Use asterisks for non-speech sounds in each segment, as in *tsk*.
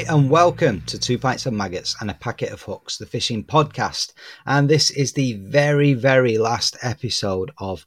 Hi, and welcome to Two Pints of Maggots and a Packet of Hooks, the fishing podcast. And this is the very, very last episode of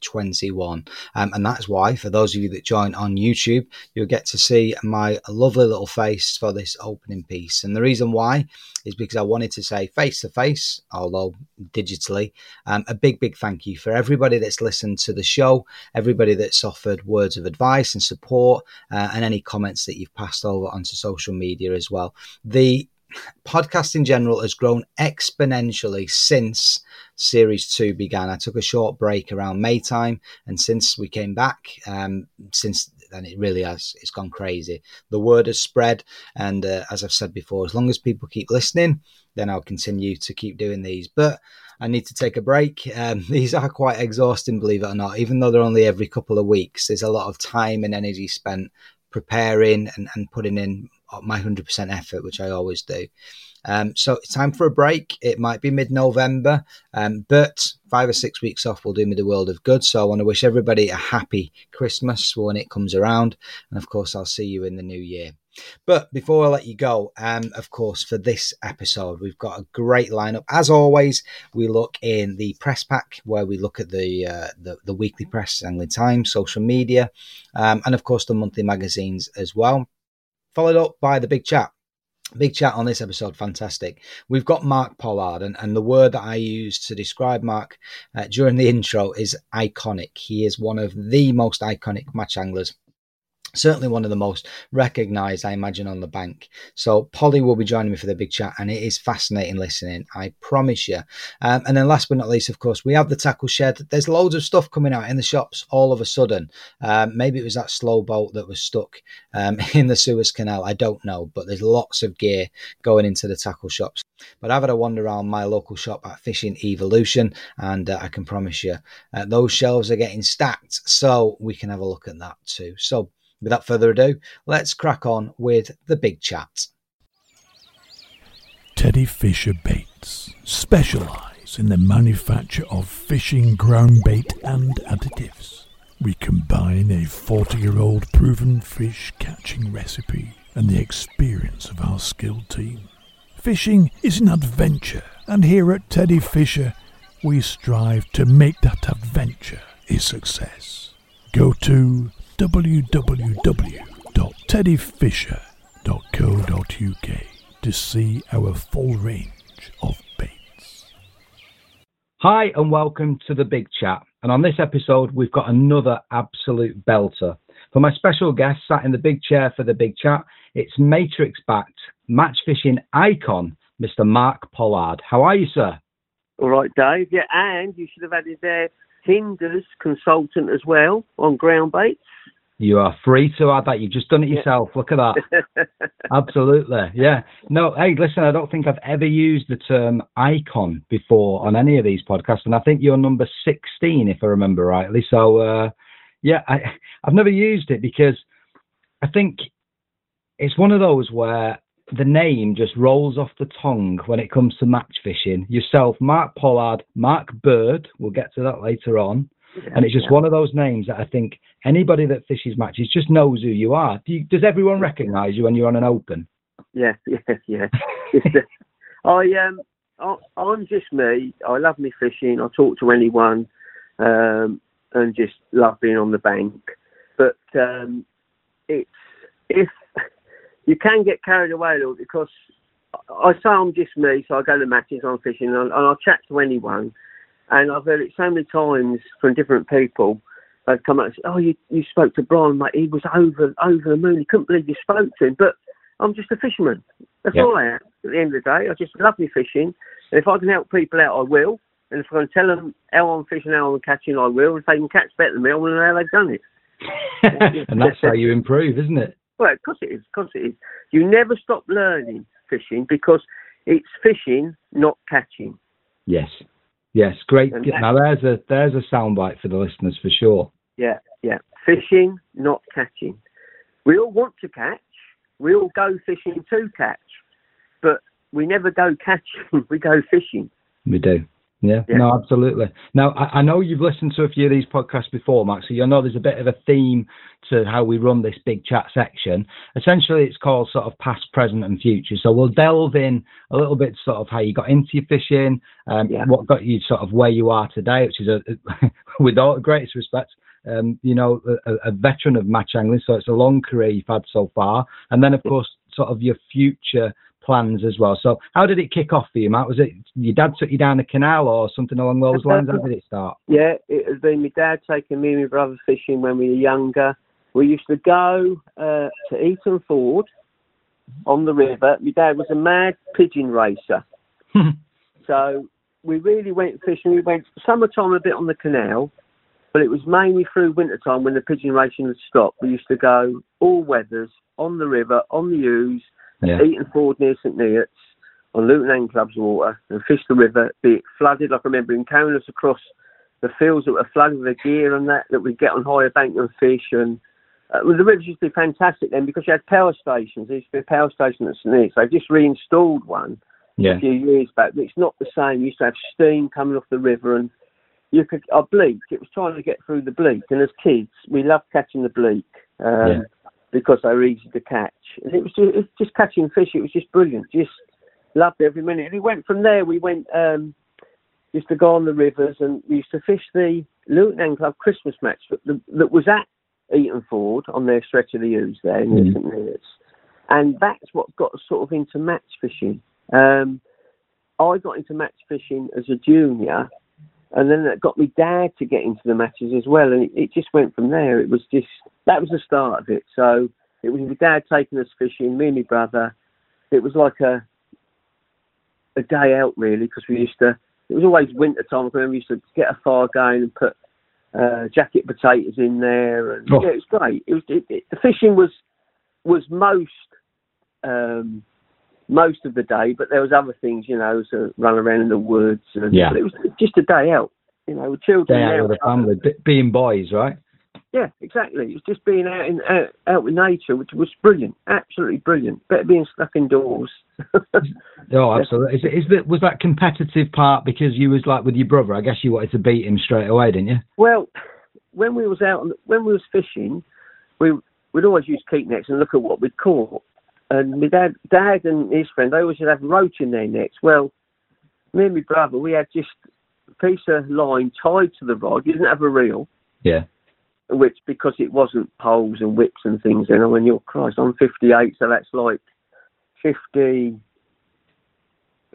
2021. Um, and that's why, for those of you that join on YouTube, you'll get to see my lovely little face for this opening piece. And the reason why is because I wanted to say face to face, although digitally, um, a big, big thank you for everybody that's listened to the show, everybody that's offered words of advice and support, uh, and any comments that you've passed over onto social media as well. The podcast in general has grown exponentially since series two began. I took a short break around May time, and since we came back, um, since then it really has it's gone crazy. The word has spread, and uh, as I've said before, as long as people keep listening, then I'll continue to keep doing these. But I need to take a break. Um, *laughs* these are quite exhausting, believe it or not. Even though they're only every couple of weeks, there's a lot of time and energy spent preparing and, and putting in my 100% effort, which I always do. Um, so it's time for a break. It might be mid November, um, but five or six weeks off will do me the world of good. So I want to wish everybody a happy Christmas when it comes around. And of course, I'll see you in the new year. But before I let you go, um, of course, for this episode, we've got a great lineup. As always, we look in the press pack where we look at the uh, the, the, weekly press, Angling Times, social media, um, and of course the monthly magazines as well. Followed up by the big chat. Big chat on this episode, fantastic. We've got Mark Pollard, and, and the word that I used to describe Mark uh, during the intro is iconic. He is one of the most iconic match anglers certainly one of the most recognized, I imagine, on the bank. So Polly will be joining me for the big chat, and it is fascinating listening. I promise you. Um, and then last but not least, of course, we have the tackle shed. There's loads of stuff coming out in the shops all of a sudden. Um, maybe it was that slow boat that was stuck um, *laughs* in the Suez Canal. I don't know, but there's lots of gear going into the tackle shops. But I've had a wander around my local shop at Fishing Evolution, and uh, I can promise you uh, those shelves are getting stacked. So we can have a look at that too. So Without further ado, let's crack on with the big chat. Teddy Fisher Baits specialise in the manufacture of fishing ground bait and additives. We combine a 40 year old proven fish catching recipe and the experience of our skilled team. Fishing is an adventure, and here at Teddy Fisher, we strive to make that adventure a success. Go to www.teddyfisher.co.uk to see our full range of baits. Hi, and welcome to the Big Chat. And on this episode, we've got another absolute belter. For my special guest sat in the big chair for the Big Chat, it's Matrix backed match fishing icon, Mr. Mark Pollard. How are you, sir? All right, Dave. Yeah, and you should have added there Hinders uh, consultant as well on ground baits. You are free to add that. You've just done it yourself. Look at that. *laughs* Absolutely. Yeah. No, hey, listen, I don't think I've ever used the term icon before on any of these podcasts. And I think you're number 16, if I remember rightly. So, uh, yeah, I, I've never used it because I think it's one of those where the name just rolls off the tongue when it comes to match fishing. Yourself, Mark Pollard, Mark Bird, we'll get to that later on. Yeah, and it's just yeah. one of those names that I think anybody that fishes matches just knows who you are. Do you, does everyone recognise you when you're on an open? Yeah, *laughs* yeah, yeah. uh, I um, I, I'm just me. I love me fishing. I talk to anyone, um, and just love being on the bank. But um, it's if you can get carried away a little because I say I'm just me, so I go to matches, I'm fishing, and, and I'll chat to anyone. And I've heard it so many times from different people. They've come up and said, "Oh, you you spoke to Brian, mate. He was over over the moon. He couldn't believe you spoke to him." But I'm just a fisherman. That's Yeah. all I am. At the end of the day, I just love me fishing. And if I can help people out, I will. And if I can tell them how I'm fishing, how I'm catching, I will. If they can catch better than me, I want to know how they've done it. *laughs* and that's how you improve, isn't it? Well, of course it is. Of course it is. You never stop learning fishing because it's fishing, not catching. Yes. Yes, great. Now there's a there's a soundbite for the listeners for sure. Yeah, yeah. Fishing, not catching. We all want to catch. We all go fishing to catch, but we never go catching. *laughs* We go fishing. We do. Yeah, Yeah. no, absolutely. Now, I, I know you've listened to a few of these podcasts before, Max, so you know there's a bit of a theme to how we run this big chat section. Essentially, it's called sort of past, present, and future. So we'll delve in a little bit sort of how you got into your fishing, um, Yeah. what got you sort of where you are today, which is, a, *laughs* with all the greatest respect, um, you know, a, a veteran of match angling. So it's a long career you've had so far. And then, of course, sort of your future plans as well. So how did it kick off for you, Matt? Was it your dad took you down the canal or something along those lines? How did it start? Yeah, it has been my dad taking me and my brother fishing when we were younger. We used to go uh, to Eaton Ford on the river. My dad was a mad pigeon racer. *laughs* So we really went fishing. We went summertime a bit on the canal, but it was mainly through wintertime when the pigeon racing had stopped. We used to go all weathers on the river, on the Ouse, Yeah. Eaton Ford near St Neots, on Luton Angling Club's water, and fish the river, be it flooded. Like I remember in carrying us across the fields that were flooded with gear and that, that we'd get on higher bank and fish. And uh, well, the rivers used to be fantastic then because you had power stations. There used to be a power station at St Neots. They've just reinstalled one Yeah. a few years back, but it's not the same. You used to have steam coming off the river, and you could. A bleak. It was trying to get through the bleak, and as kids, we loved catching the bleak um, Yeah. because they were easy to catch. And it was just, it was just catching fish. It was just brilliant. Just loved every minute. And we went from there. We went. Um, used to go on the rivers, and we used to fish the Luton Club Christmas match that, that was at Eaton Ford on their stretch of the Ouse there in Mhm. St Neots. And that's what got us sort of into match fishing. Um, I got into match fishing as a junior, and then that got me dad to get into the matches as well, and it, it just went from there. It was just that was the start of it. So it was my dad taking us fishing, me and my brother. It was like a a day out really because we used to. It was always winter time. I remember we used to get a fire going and put uh, jacket potatoes in there, and Oh. yeah, it was great. It was it, it, the fishing was was most um, most of the day, but there was other things, you know, to run around in the woods, and Yeah. it was just a day out, you know, with children. Day out with the family, be- being boys, right? Yeah, exactly. It was just being out in out, out with nature, which was brilliant, absolutely brilliant. Better being stuck indoors. *laughs* Oh, absolutely. Is, it- is that was that competitive part because you was like with your brother? I guess you wanted to beat him straight away, didn't you? Well, when we was out, on- when we was fishing, we we'd always use keep nets and look at what we'd caught. And my dad, dad and his friend, they always have roach in their nets. Well, me and my brother, we had just a piece of line tied to the rod. You didn't have a reel, Yeah. which because it wasn't poles and whips and things. And I mean, you're Christ, I'm 58, so that's like 50,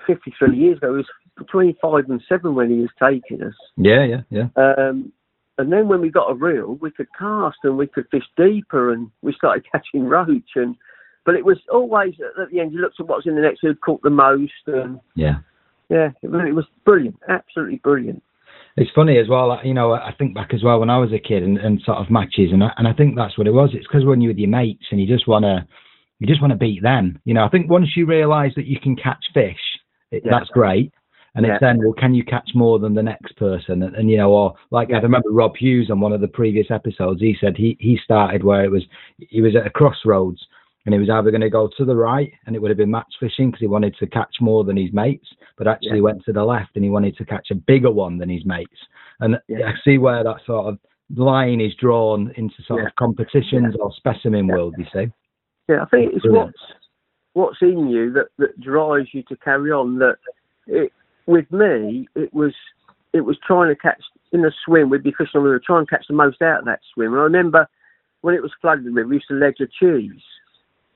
53 years ago. It was between five and seven when he was taking us. Yeah, yeah, yeah. Um, and then when we got a reel, we could cast and we could fish deeper, and we started *laughs* catching roach. And but it was always at the end. You looked at what was in the next who'd caught the most, and Yeah. yeah, it, was- it was brilliant, absolutely brilliant. It's funny as well. You know, I think back as well when I was a kid and, and sort of matches, and I, and I think that's what it was. It's because when you're with your mates and you just wanna, you just wanna beat them. You know, I think once you realise that you can catch fish, it, Yeah. that's great. And Yeah. it's then, well, can you catch more than the next person? And, and you know, or like I remember Rob Hughes on one of the previous episodes, he said he he started where it was he was at a crossroads and he was either going to go to the right and it would have been match fishing because he wanted to catch more than his mates, but actually Yeah. went to the left and he wanted to catch a bigger one than his mates. And Yeah. I see where that sort of line is drawn into sort Yeah. of competitions or specimen world. You see? Yeah, I think it's Brilliant. what's what's in you that that drives you to carry on. That it, with me, it was it was trying to catch in a swim. We'd be fishing, we were trying to catch the most out of that swim. And I remember when it was flooded, we used to ledger cheese.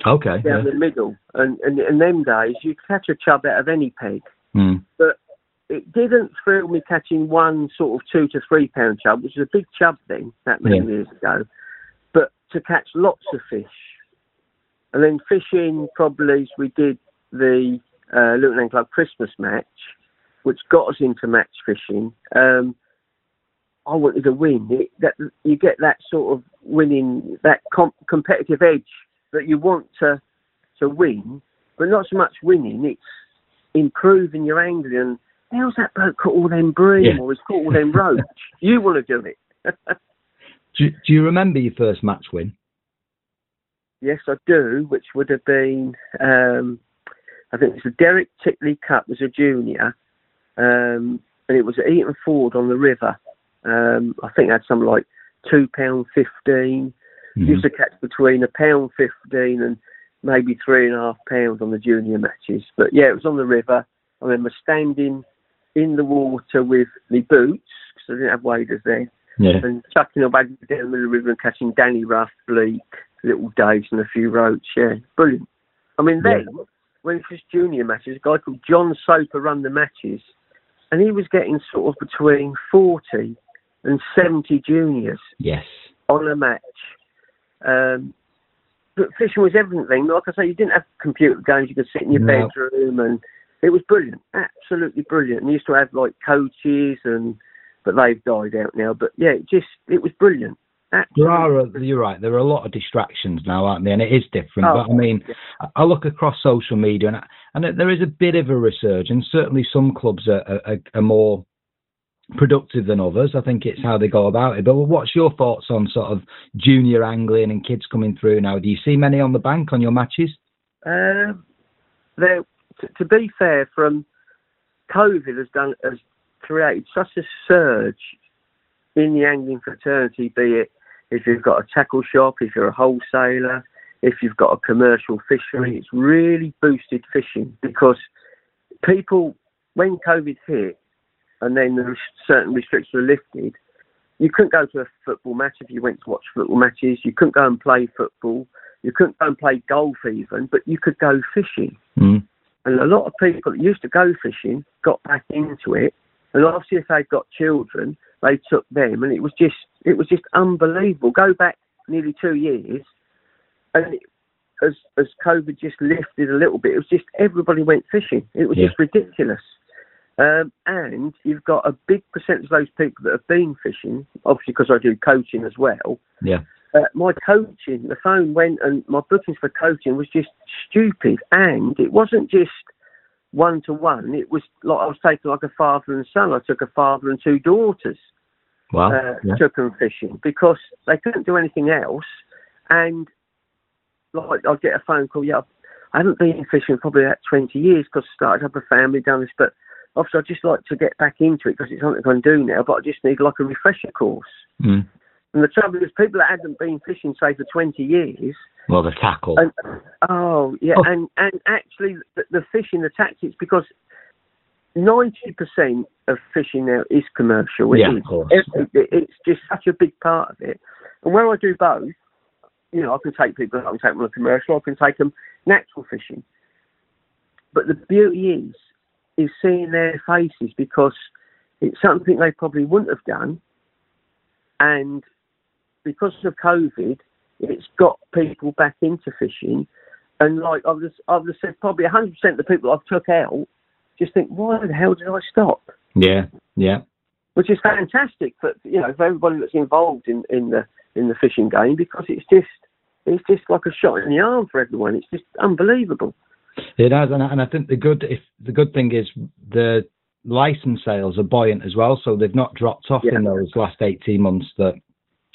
Okay. down Yeah. the middle. And, and in them days, you catch a chub out of any peg. Mm. But it didn't thrill me catching one sort of two to three pound chub, which was a big chub then, that many Yeah. years ago. But to catch lots of fish. And then fishing, probably as we did the uh, Luton Land Club Christmas match, which got us into match fishing. Um, I wanted to win. It, that you get that sort of winning, that com- competitive edge that you want to to win, but not so much winning. It's improving your angling. And how's that bloke caught all them bream yeah. or has caught all them roach? *laughs* you want to do it. *laughs* do, do you remember your first match win? Yes, I do, which would have been, um, I think it was the Derek Tickley Cup as a junior, um, and it was at Eaton Ford on the river. Um, I think I had something like £2.15, Mm-hmm. Used to catch between a pound fifteen and maybe three and a half pounds on the junior matches. But yeah, it was on the river. I remember standing in the water with the boots because I didn't have waders then, yeah. and chucking away down the river and catching Danny Ruff, Bleak, Little Daves, and a few roach. Yeah, brilliant. I mean, then yeah. when it was junior matches, a guy called John Soper run the matches, and he was getting sort of between forty and seventy juniors. Yes. On a match. Um, but fishing was everything. Like I say, you didn't have computer games. You could sit in your No. bedroom, and it was brilliant, absolutely brilliant. And you used to have like coaches, and but they've died out now. But yeah, it just it was brilliant. There are, a, you're right, there are a lot of distractions now, aren't there? And it is different. Oh, but I mean, yeah. I- I look across social media and, I, and there is a bit of a resurgence. Certainly some clubs are, are, are more productive than others. I think it's how they go about it. But what's your thoughts on sort of junior angling and kids coming through now? Do you see many on the bank on your matches? Um, there, to, to be fair, from COVID has done has created such a surge in the angling fraternity. Be it if you've got a tackle shop, if you're a wholesaler, if you've got a commercial fishery, it's really boosted fishing because people, when COVID hit, and then the certain restrictions were lifted, you couldn't go to a football match if you went to watch football matches. You couldn't go and play football. You couldn't go and play golf even, but you could go fishing. Mm. And a lot of people that used to go fishing got back into it. And obviously, if they've got children, they took them, and it was just it was just unbelievable. Go back nearly two years, and it, as as COVID just lifted a little bit, it was just everybody went fishing. It was Yeah. just ridiculous. Um, and you've got a big percentage of those people that have been fishing, obviously because I do coaching as well. Yeah. Uh, my coaching, the phone went and my bookings for coaching was just stupid. And it wasn't just one to one, it was like I was taking like a father and son. I took a father and two daughters, Wow. uh, yeah. took them fishing because they couldn't do anything else. And like I'd get a phone call, yeah, I haven't been fishing probably about 20 years because I started up a family, done this, but obviously I'd just like to get back into it because it's something I can do now, but I just need like a refresher course. Mm. And the trouble is, people that hadn't been fishing, say, for 20 years, Well, the tackle. and oh yeah, Oh. and and actually the, the fishing, the tactics, because 90% of fishing now is commercial. It Yeah, is. of course. It- it- it's just such a big part of it. And where I do both, you know, I can take people, I can take them on commercial, I can take them natural fishing. But the beauty is, is seeing their faces because it's something they probably wouldn't have done. And because of COVID, it's got people back into fishing. And like I've just, I've just said, probably 100% of the people I've took out just think, why the hell did I stop? Yeah. Yeah. Which is fantastic for you know for everybody that's involved in, in the in the fishing game because it's just it's just like a shot in the arm for everyone. It's just unbelievable. It has, and I, and I think the good if the good thing is the license sales are buoyant as well, so they've not dropped off Yeah. in those last eighteen months. That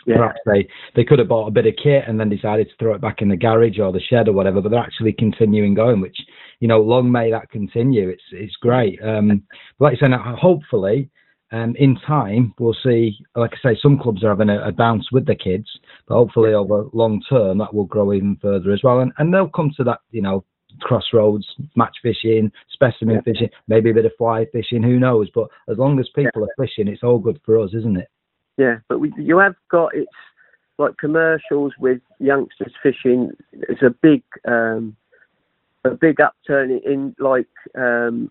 Yeah. perhaps they they could have bought a bit of kit and then decided to throw it back in the garage or the shed or whatever, but they're actually continuing going, which you know, long may that continue. It's it's great. Um, but like I said, hopefully. Um, in time, we'll see. Like I say, some clubs are having a, a bounce with the kids, but hopefully over long term that will grow even further as well. And and they'll come to that, you know, crossroads, match fishing, specimen Yeah. fishing, maybe a bit of fly fishing, who knows? But as long as people are fishing, it's all good for us, isn't it? Yeah, but we, you have got it's like commercials with youngsters fishing. It's a big, um, a big upturn in, like um,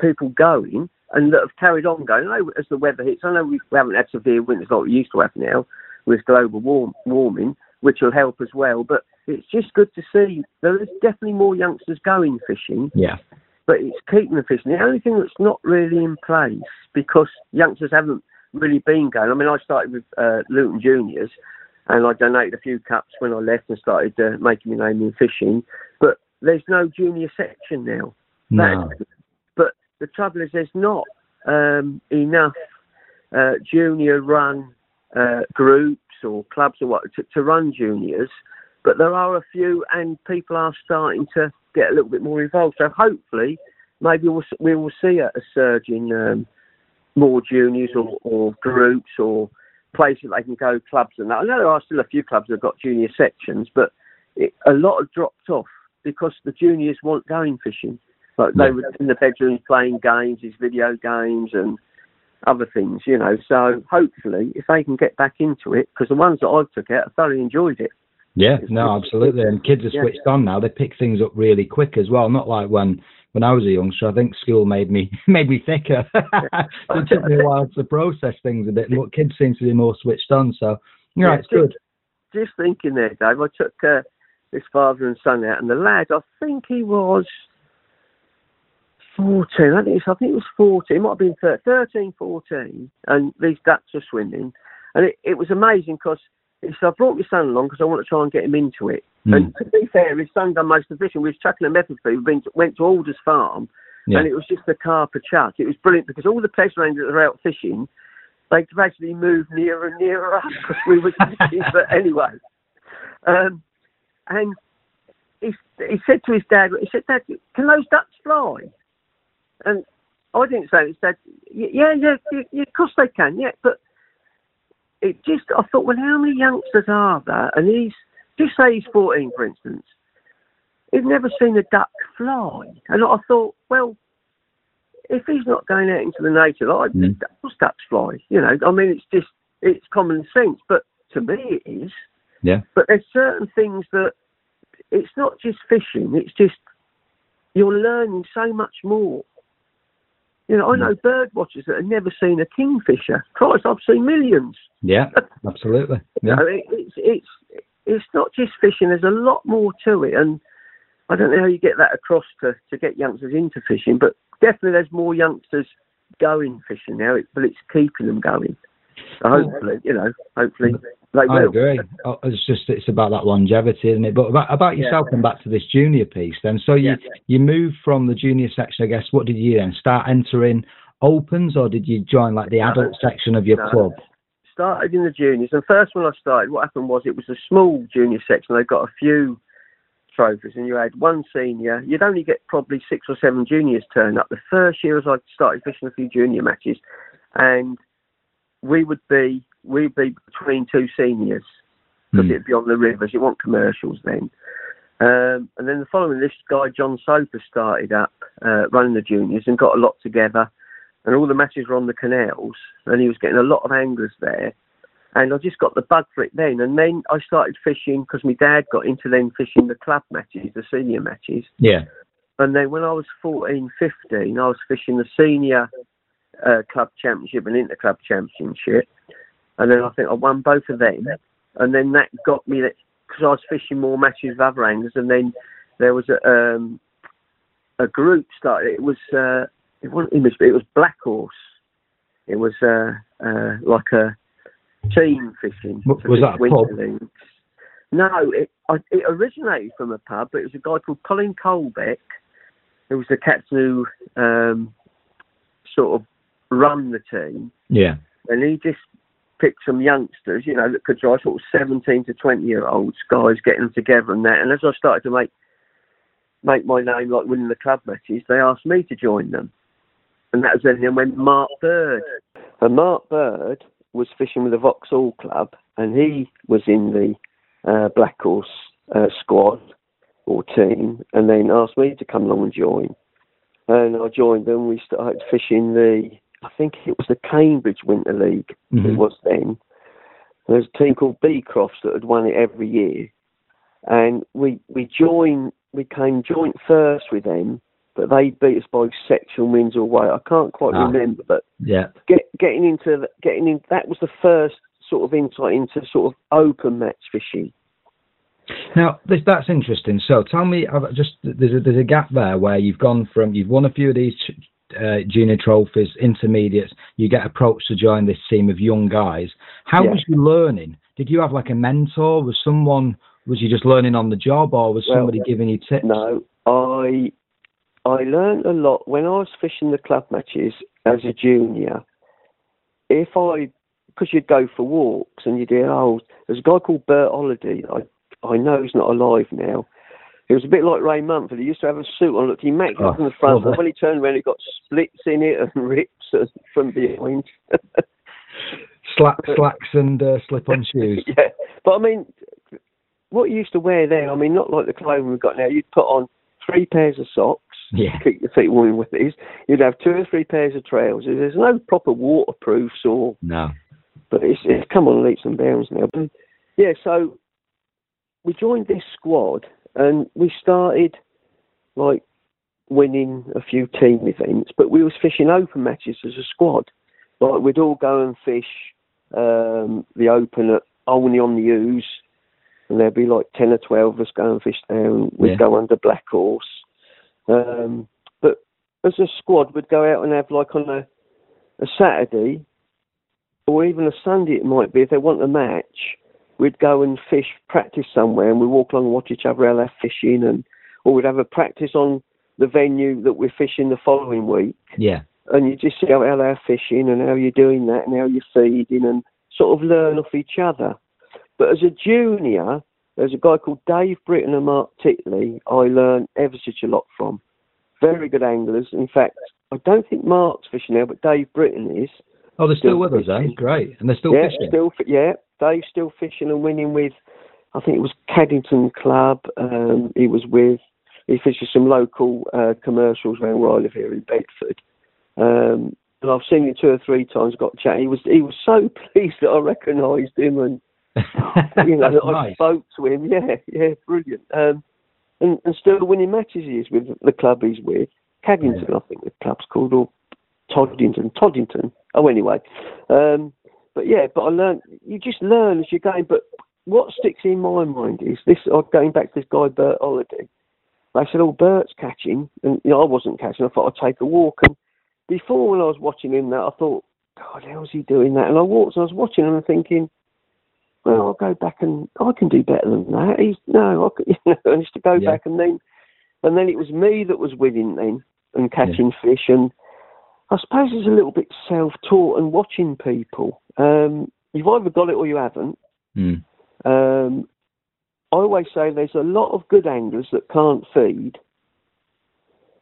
people going and that have carried on going. I know as the weather hits, I know we, we haven't had severe winters like we used to have now with global warm, warming, which will help as well. But it's just good to see there is definitely more youngsters going fishing. Yeah. But it's keeping the fishing. The only thing that's not really in place because youngsters haven't really been going. I mean, I started with uh, Luton Juniors, and I donated a few cups when I left and started uh, making my name in fishing. But there's no junior section now. No. That- but the trouble is, there's not um, enough uh, junior run uh, groups or clubs or what to, to run juniors. But there are a few, and people are starting to get a little bit more involved. So hopefully, maybe we'll, we will see a, a surge in um, more juniors or, or groups or places they can go clubs and that. I know there are still a few clubs that have got junior sections, but it, a lot have dropped off because the juniors weren't going fishing. Like they were in the bedrooms playing games, these video games and other things, you know. So hopefully, if they can get back into it, because the ones that I took out, I thoroughly enjoyed it. Yeah, It's- no, absolutely. And kids are yeah. switched on now. They pick things up really quick as well. Not like when when I was a youngster. I think school made me *laughs* made me thicker. *laughs* it took me a while to process things a bit. But kids seem to be more switched on. So yeah, Yeah, it's good. Just thinking there, Dave, I took uh, this father and son out, and the lad, I think he was 14. I think, it's, I think it was 14. It might have been thir- 13, 14. And these ducks were swimming. And it, it was amazing because he said, I brought my son along because I want to try and get him into it. Mm. And to be fair, his son done most of the fishing. We was chucking a method feed. We went to Alders Farm, Yeah. and it was just a carp a chuck. It was brilliant because all the pleasure angels that were out fishing, they gradually moved nearer and nearer us because we were fishing. *laughs* but anyway, um, and he, he said to his dad, he said, Dad, can those ducks fly? And I didn't say it. He said, yeah, yeah, yeah, yeah, of course they can, yeah. But it just, I thought, well, how many youngsters are there? And he's, just say he's 14, for instance. He's never seen a duck fly. And I thought, well, if he's not going out into the nature, like, Mm. of course ducks fly. You know, I mean, it's just, it's common sense. But to me, it is. Yeah. But there's certain things that it's not just fishing. It's just you're learning so much more. You know, I know bird watchers that have never seen a kingfisher. Christ, I've seen millions. Yeah, absolutely. *laughs* You Yeah. know, it, it's it's it's not just fishing. There's a lot more to it, and I don't know how you get that across to to get youngsters into fishing. But definitely, there's more youngsters going fishing now, but it's keeping them going. So hopefully, you know, hopefully they I will. agree. Oh, It's just it's about that longevity, isn't it? But about, about Yeah. yourself and back to this junior piece then. So you Yeah. you moved from the junior section, I guess. What did you then start entering opens, or did you join like the No. adult section of your No. club? started in the juniors. And first when I started, what happened was it was a small junior section. They got a few trophies, and you had one senior. You'd only get probably six or seven juniors turn up. The first year as I started fishing a few junior matches, and we would be we'd be between two seniors because Hmm. it'd be on the rivers. It You want commercials then. Um, and then the following, this guy John Soper started up uh, running the juniors and got a lot together, and all the matches were on the canals, and he was getting a lot of anglers there. And I just got the bug for it then, and then I started fishing because my dad got into then fishing the club matches, the senior matches. Yeah. And then when I was 14, 15, I was fishing the senior uh, club championship and interclub championship. And then I think I won both of them. And then that got me, that because I was fishing more matches with other anglers. And then there was a, um, a group started. It was, uh, it wasn't Image, but it was Black Horse. It was uh, uh, like a team fishing. Was that a pub? leagues. No, it, I, it originated from a pub, but it was a guy called Colin Colbeck, who was the captain who um, sort of run the team, Yeah. and he just picked some youngsters, you know, that could drive sort of 17 to 20 year olds, guys getting together and that. And as I started to make make my name like winning the club matches, they asked me to join them. And that was then when Mark Bird. And Mark Bird was fishing with the Vauxhall Club, and he was in the uh, Black Horse uh, squad or team, and then asked me to come along and join. And I joined them. We started fishing the, I think it was the Cambridge Winter League. It Mhm. was then. There's a team called Beecrofts that had won it every year, and we we joined we came joint first with them, but they beat us by section wins or away. I can't quite Ah. remember, but Yeah. get, getting into the, getting in that was the first sort of insight into sort of open match fishing. Now, this, that's interesting. So, tell me, I've just there's a, there's a gap there where you've gone from you've won a few of these uh, junior trophies, intermediates. You get approached to join this team of young guys. How Yeah. was you learning? Did you have like a mentor? Was someone was you just learning on the job, or was Well, somebody giving you tips? No, I I learned a lot when I was fishing the club matches as a junior. If I, because you'd go for walks and you'd hear, oh, there's a guy called Bert Holiday. I I know he's not alive now. He was a bit like Ray Mumford. He used to have a suit on. Look, he maxed Oh, in the front, but when he turned around, he got splits in it and *laughs* rips from behind. *laughs* Slack, slacks and uh, slip-on *laughs* shoes. yeah, but I mean, what you used to wear then, I mean, not like the clothing we've got now. You'd put on three pairs of socks, Yeah. keep your feet warm with these. You'd have two or three pairs of trousers. There's no proper waterproofs or, No. but it's, it's come on leaps and bounds now. But yeah, so we joined this squad and we started like winning a few team events, but we was fishing open matches as a squad. Like we'd all go and fish um, the open at Olney on the Ouse, and there'd be like ten or twelve of us go and fish there, and we'd Yeah. go under Black Horse. Um, but as a squad, we'd go out and have like on a a Saturday or even a Sunday it might be if they want a match. We'd go and fish practice somewhere, and we'd walk along and watch each other they're fishing, and or we'd have a practice on the venue that we're fishing the following week Yeah. and you just see how, how they're fishing and how you're doing that and how you're feeding and sort of learn off each other. But as a junior, there's a guy called Dave Britton and Mark Titley I learned ever such a lot from. Very good anglers. In fact, I don't think Mark's fishing now, but Dave Britton is. Oh, they're still Still with us, eh? Great. And they're still yeah, fishing. still, yeah. Dave's still fishing and winning with, I think it was Caddington Club. Um, he was with, he fishes some local uh, commercials around where I live here in Bedford. Um, and I've seen him two or three times. Got chat. He was he was so *laughs* pleased that I recognised him and *laughs* you know that I nice. spoke to him. *laughs* Yeah, yeah, brilliant. Um, and, and still winning matches he is with the club he's with. Caddington, I think the club's called, or Toddington. Toddington. Oh, anyway. Um, but yeah, but I learned. You just learn as you're going. But what sticks in my mind is this. I'm going back to this guy Bert Holiday. They said, "Oh, Bert's catching," and you know, I wasn't catching. I thought I'd take a walk. And before, when I was watching him, that I thought, "God, how's he doing that?" And I walked, and I was watching him and thinking, "Well, I'll go back and I can do better than that." He's no, I could, *laughs* you know, and just to go Yeah. back and then, and then it was me that was winning then and catching fish and. I suppose it's a little bit self-taught and watching people. Um, you've either got it or you haven't. Mm. Um, I always say there's a lot of good anglers that can't feed,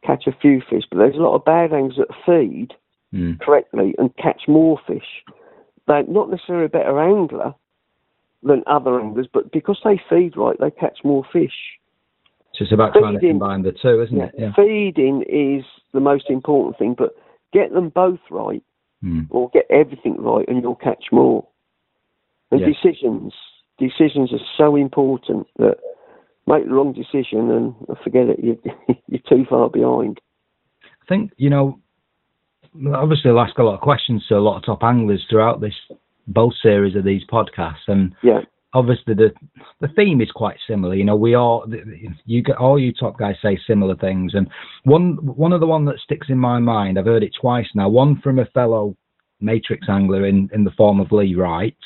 catch a few fish, but there's a lot of bad anglers that feed Mm. correctly and catch more fish. They're not necessarily a better angler than other anglers, but because they feed right, they catch more fish. So it's about trying to combine the two, isn't it? Yeah. Feeding is the most important thing, but get them both right Mm. or get everything right and you'll catch more. And Yeah. decisions, decisions are so important that make the wrong decision and forget it, *laughs* you, you're too far behind. I think, you know, obviously I'll ask a lot of questions to a lot of top anglers throughout this both series of these podcasts and Yeah, obviously the the theme is quite similar. You know, we all you get all you top guys say similar things, and one one of the one that sticks in my mind. I've heard it twice now. One from a fellow matrix angler in in the form of Lee Wright,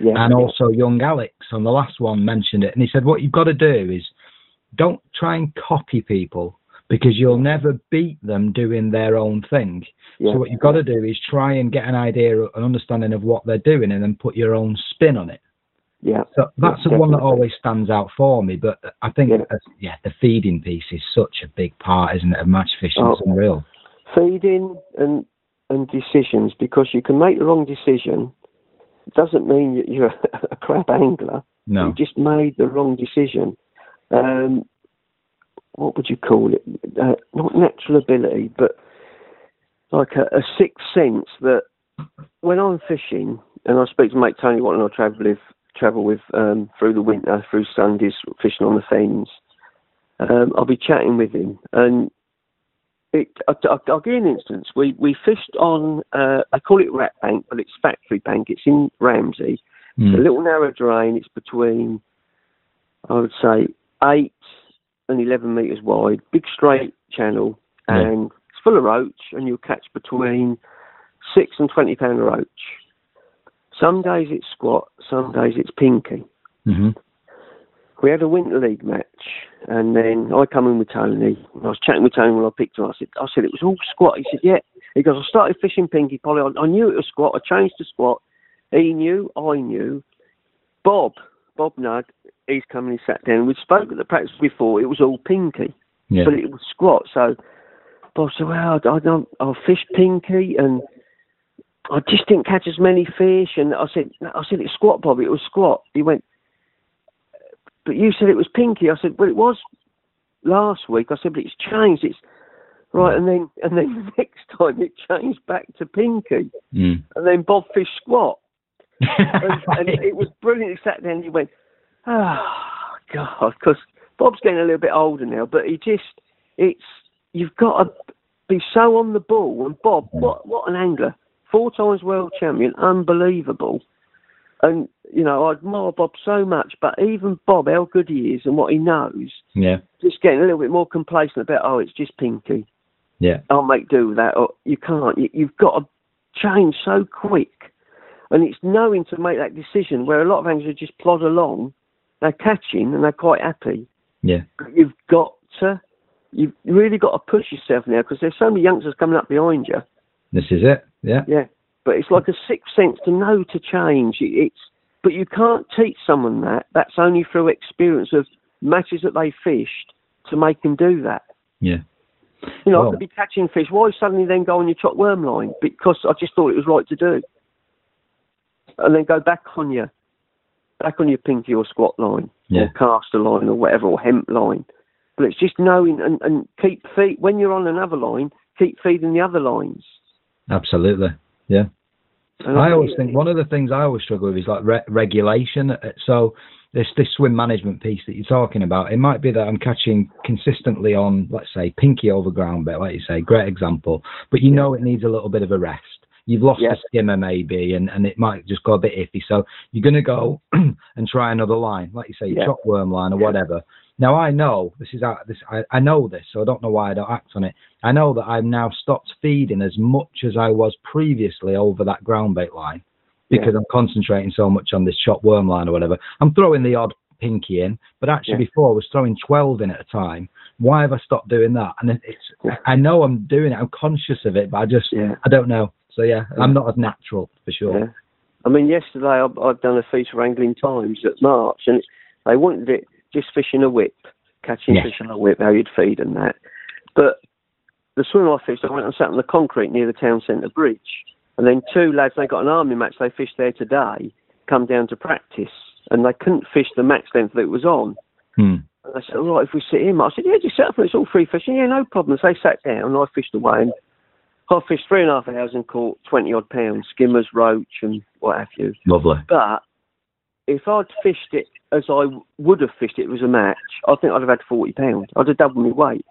yeah, and also young Alex on the last one mentioned it, and he said what you've got to do is don't try and copy people because you'll never beat them doing their own thing. yeah. So what you've got to do is try and get an idea, an understanding of what they're doing, and then put your own spin on it. Yeah, So that's Yeah, the one that always stands out for me. But I think, Yeah. yeah, the feeding piece is such a big part, isn't it, of match fishing? Oh. It's unreal. feeding and and decisions because you can make the wrong decision. It Doesn't mean that you're *laughs* a crap angler. No. You just made the wrong decision. Um, what would you call it? Uh, not natural ability, but like a, a sixth sense that when I'm fishing and I speak to mate Tony Watson. I travel with travel with um, through the winter, through Sundays, fishing on the fens. Um, I'll be chatting with him, and it, I, will I'll give you an instance. We we fished on, uh, I call it Rat Bank, but it's Factory Bank. It's in Ramsey. Mm. It's a little narrow drain. It's between, I would say, eight and eleven meters wide. Big straight channel, Yeah. and it's full of roach, and you'll catch between six and twenty pound roach. Some days it's squat, some days it's pinky. hmm We had a winter league match, and then I come in with Tony. and I was chatting with Tony when I picked him. I said, I said it was all squat. He said, yeah. He goes, I started fishing pinky polly. I, I knew it was squat. I changed to squat. He knew, I knew. Bob, Bob Nudd, he's come and he sat down. We spoke at the practice before. It was all pinky, Yeah. but it was squat. So Bob said, well, I don't, I fished pinky and I just didn't catch as many fish. And I said, I said, it's squat, Bob. It was squat. He went, but you said it was pinky. I said, well, it was last week. I said, but it's changed. It's right. And then, and then the *laughs* next time it changed back to pinky. Mm. And then Bob fish squat. *laughs* And, and it was brilliant. He sat there and he went, oh, God. Because Bob's getting a little bit older now, but he just, it's, you've got to be so on the ball. And Bob, what, what an angler. Four times world champion, unbelievable. And, you know, I admire Bob so much, but even Bob, how good he is and what he knows, yeah. just getting a little bit more complacent about, oh, it's just pinky. Yeah. I'll make do with that. Or you can't. You, you've got to change so quick. And it's knowing to make that decision where a lot of anglers just plod along, they're catching and they're quite happy. Yeah. But you've got to, you've really got to push yourself now because there's so many youngsters coming up behind you. This is it. Yeah. Yeah. But it's like a sixth sense to know to change. It's, but you can't teach someone that. That's only through experience of matches that they fished to make them do that. Yeah. You know, I could be catching fish. Why suddenly then go on your chop worm line? Because I just thought it was right to do. And then go back on your back on your pinky or squat line Yeah. or caster line or whatever or hemp line. But it's just knowing and, and keep feed when you're on another line, keep feeding the other lines. Absolutely. Yeah. And I always think one of the things I always struggle with is like re- regulation. Uh, So this this swim management piece that you're talking about, it might be that I'm catching consistently on, let's say, pinky over ground bait, like you say, great example. But you know it needs a little bit of a rest. You've lost Yeah. a skimmer maybe, and, and it might just go a bit iffy. So you're going to go *clears throat* and try another line, like you say, your Yeah. chop worm line or Yeah. whatever. Now I know this is. Uh, this I, I know this, so I don't know why I don't act on it. I know that I've now stopped feeding as much as I was previously over that ground bait line because I'm concentrating so much on this chop worm line or whatever. I'm throwing the odd pinky in, but actually Yeah. before I was throwing 12 in at a time. Why have I stopped doing that? And it's Yeah. I know I'm doing it. I'm conscious of it, but I just Yeah. I don't know. So yeah, Yeah. I'm not as natural for sure. Yeah. I mean, yesterday I've, I've done a feature angling times at March, and they wanted it just fishing a whip, catching fish on a whip, how you'd feed and that. But the swim I fished, I went and sat on the concrete near the town centre bridge, and then two lads, they got an army match, they fished there today, come down to practice, and they couldn't fish the max length that it was on. Hmm. And I said, all right, if we sit in, I said, yeah, just sit up and it's all free fishing. Yeah, no problem. So they sat down and I fished away and I fished three and a half hours and caught 20 odd pounds, skimmers, roach and what have you. Lovely. But if I'd fished it as I would have fished it, was a match, I think I'd have had forty pounds. I'd have doubled my weight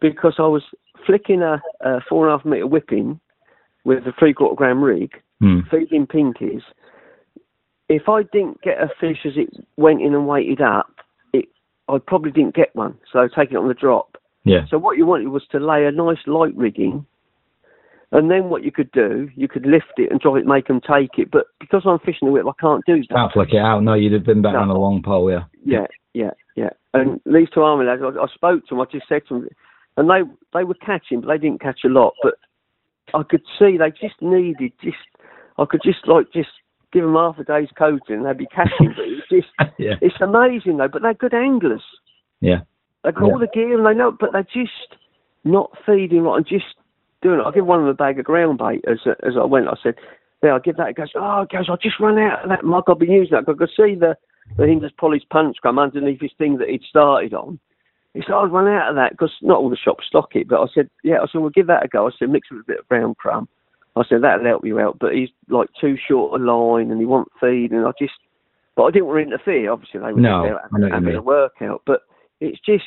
because I was flicking a, a four and a half metre whipping with a three quarter gram rig, Hmm. feeding pinkies. If I didn't get a fish as it went in and weighted up, it I probably didn't get one. So take it on the drop. Yeah. So what you wanted was to lay a nice light rigging, and then what you could do, you could lift it and try to make them take it. But because I'm fishing the whip, I can't do that. Can't flick it out. No, you'd have been back No. on a long pole, yeah. Yeah, yeah, yeah. And these two army lads, I, I spoke to them. I just said to them, and they they were catching, but they didn't catch a lot. But I could see they just needed just. I could just like just give them half a day's coaching, and they'd be catching. but it's just *laughs* yeah. it's amazing though. But they're good anglers. Yeah. They've got all the gear and they know, but they're just not feeding right and just doing it. I give one of them a bag of ground bait as as I went. I said, "There, I'll give that." He goes, "Oh, he goes, I just run out of that mug. I've been using that. I could see the the Hinders Polly's punch come underneath his thing that he'd started on." He said, "I'd run out of that because not all the shops stock it." But I said, "Yeah." I said, "We'll give that a go." I said, "Mix it with a bit of brown crumb." I said that'll help you out, but he's like too short a line and he won't feed, and I just, but I didn't want to interfere. Obviously, they were No, just out I know what you having a workout, but it's just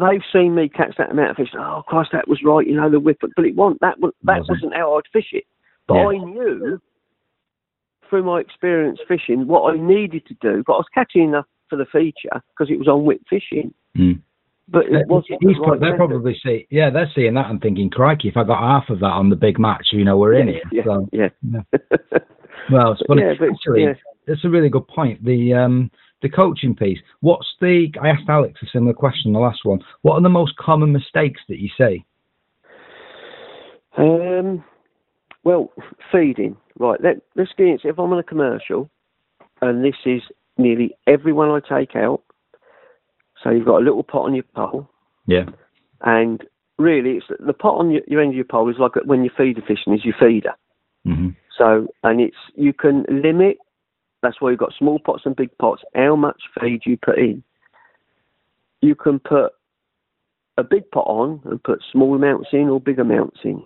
they've seen me catch that amount of fish. Oh Christ, that was right, you know the whip, but it wasn't. That was that Wasn't. wasn't how I'd fish it. But Yeah. I knew through my experience fishing what I needed to do. But I was catching enough for the feature because it was on whip fishing. Mm. But it wasn't. He's the right they're probably see, yeah, they're seeing that and thinking, crikey, if I got half of that on the big match, you know, we're in it. Yeah, So, yeah. well, it's *laughs* funny. yeah, but Actually, yeah. that's a really good point. The um, the coaching piece. What's the? I asked Alex a similar question. The last one. What are the most common mistakes that you see? Um, well, feeding. Right. Let, let's get into if I'm on a commercial, and this is nearly everyone I take out. So you've got a little pot on your pole, Yeah. and really, it's the pot on your, your end of your pole is like when you feed a fish and is your feeder. Mm-hmm. So, and it's you can limit. That's why you've got small pots and big pots. How much feed you put in. You can put a big pot on and put small amounts in or big amounts in.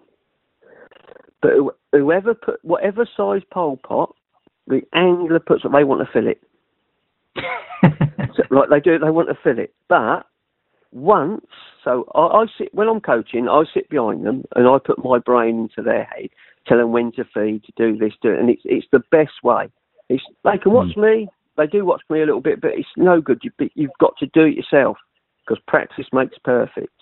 But whoever put whatever size pole pot, the angler puts what they want to fill it. So, *laughs* like they do, they want to fill it. But once, so I, I sit when I'm coaching, I sit behind them and I put my brain into their head, tell them when to feed, to do this, do it, and it's it's the best way. It's they can watch hmm. me, they do watch me a little bit, but it's no good. You you've got to do it yourself because practice makes perfect.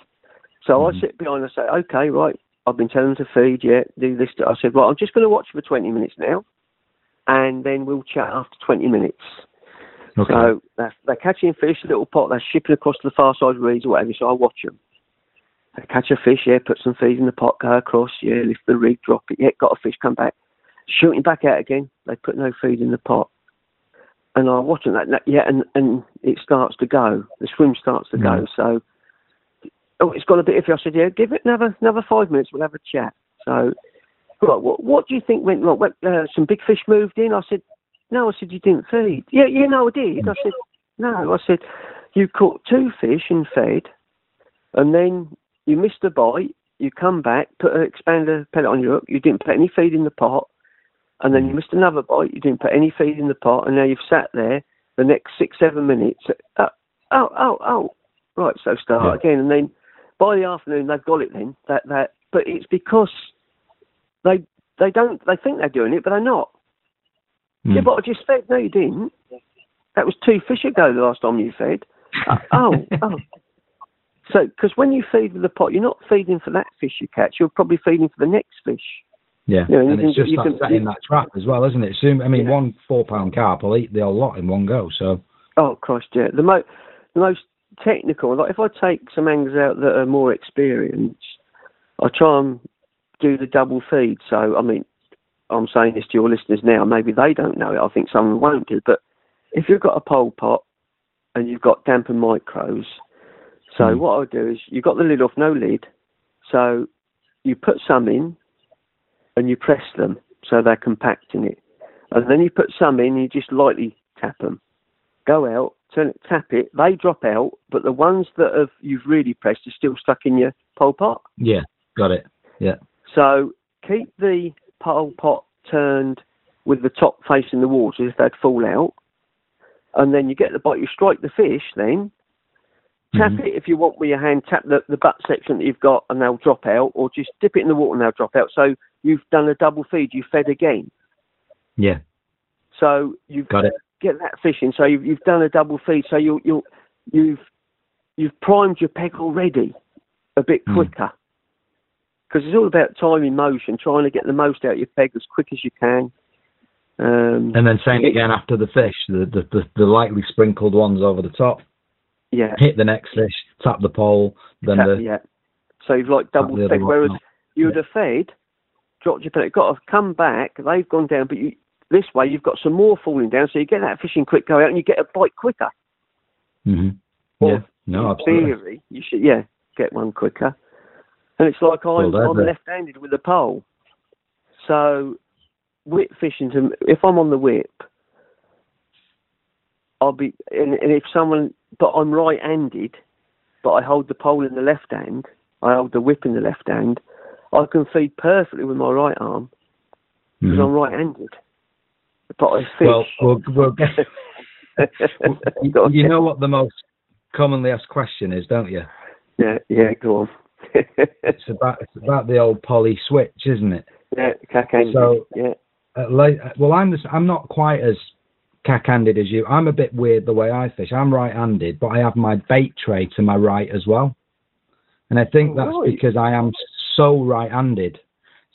So I hmm. sit behind and say, okay, right, I've been telling them to feed, yeah, do this. I said, right, I'm just going to watch for 20 minutes now, and then we'll chat after 20 minutes. Okay. So they're, they're catching fish, a little pot, they're shipping across to the far side reeds or whatever, so I watch them. They catch a fish, yeah, put some feed in the pot, go across, yeah, lift the rig, drop it, yeah, got a fish, come back. Shooting back out again, they put no feed in the pot. And I'm watching that, yeah, and, and it starts to go. The swim starts to go. So, oh, it's got a bit iffy. I said, yeah, give it another another five minutes, we'll have a chat. So, right, what, what do you think went wrong? What, uh, some big fish moved in? I said, no, I said, you didn't feed. Yeah, yeah, no, I did. I said, no. I said, you caught two fish and fed, and then you missed a bite. You come back, put an expander pellet on your hook. You didn't put any feed in the pot, and then you missed another bite. You didn't put any feed in the pot, and now you've sat there the next six, seven minutes. Uh, oh, oh, oh. Right, so start Yeah. again, and then by the afternoon they've got it. Then that that, but it's because they they don't they think they're doing it, but they're not. Hmm. Yeah, but I just fed. No, you didn't. That was two fish ago the last time you fed. Uh, *laughs* oh, oh. So, because when you feed with the pot, you're not feeding for that fish you catch. You're probably feeding for the next fish. Yeah, you and it's can- just you that setting that trap as well, isn't it? Soon, I mean, Yeah. one four pound carp will eat the whole lot in one go. So Oh Christ, yeah. The most the most technical. Like if I take some anglers out that are more experienced, I try and do the double feed. So I mean, I'm saying this to your listeners now. Maybe they don't know it. I think some won't do. But if you've got a pole pot and you've got damper micros, so Mm. what I do is you've got the lid off, no lid. So you put some in and you press them so they're compacting it. And then you put some in, you just lightly tap them. Go out, turn it, tap it, they drop out, but the ones that have you've really pressed are still stuck in your pole pot. yeah, got it. Yeah, So keep the pole pot turned with the top facing the water if they'd fall out. And then you get the bite, you strike the fish then. Tap Mhm. it if you want with your hand, tap the, the butt section that you've got and they'll drop out, or just dip it in the water and they'll drop out. So you've done a double feed, you fed again. yeah, So you've got it. get that fish in. So you've, you've done a double feed. So you you you've you've primed your peg already a bit Mm. quicker because it's all about time in motion, trying to get the most out of your peg as quick as you can. Um, And then same again after the fish, the, the the the lightly sprinkled ones over the top. Yeah, Hit the next fish, tap the pole, then tap- the yeah. So you've like double the other Whereas out. you would have fed, dropped your peg, got to come back. They've gone down, but you, this way you've got some more falling down, so you get that fishing quick go out and you get a bite quicker. hmm Yeah, no, in absolutely. theory, you should, yeah, get one quicker. And it's like I'm, Well, I'm left-handed with a pole, so whip fishing. To if I'm on the whip, I'll be, and, and if someone, but I'm right-handed, but I hold the pole in the left hand, I hold the whip in the left hand. I can feed perfectly with my right arm because Mhm. I'm right-handed. But I fish. Well, we'll, we'll *laughs* get. you, know what the most commonly asked question is, don't you? yeah, yeah, go on. *laughs* It's about it's about the old poly switch, isn't it? yeah, cack-handed. So- yeah, Uh, like, well, I'm I'm not quite as cack-handed as you. I'm a bit weird the way I fish. I'm right-handed, but I have my bait tray to my right as well, and I think Oh, that's because I am so right-handed.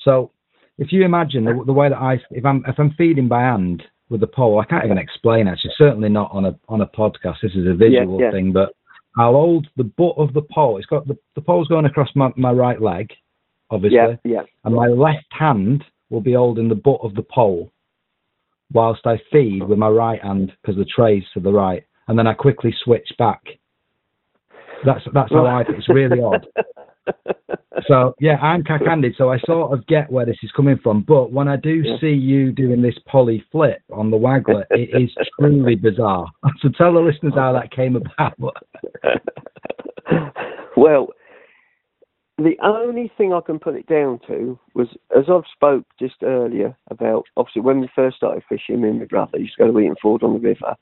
So if you imagine the, the way that I if I'm if I'm feeding by hand with the pole, I can't even explain actually. Certainly not on a on a podcast. This is a visual yeah. thing, but I'll hold the butt of the pole. It's got the the pole's going across my, my right leg, obviously yeah, yeah. and my left hand will be holding the butt of the pole whilst I feed with my right hand because the tray's to the right, and then I quickly switch back. That's that's how I. It's really odd. *laughs* So yeah, I'm cack-handed, so I sort of get where this is coming from. But when I do Yeah. see you doing this poly flip on the waggler, it *laughs* is truly bizarre. *laughs* So tell the listeners how that came about. well, the only thing I can put it down to was, as I've spoke just earlier about, obviously when we first started fishing, me and my brother used to go to Eaton Ford on the river.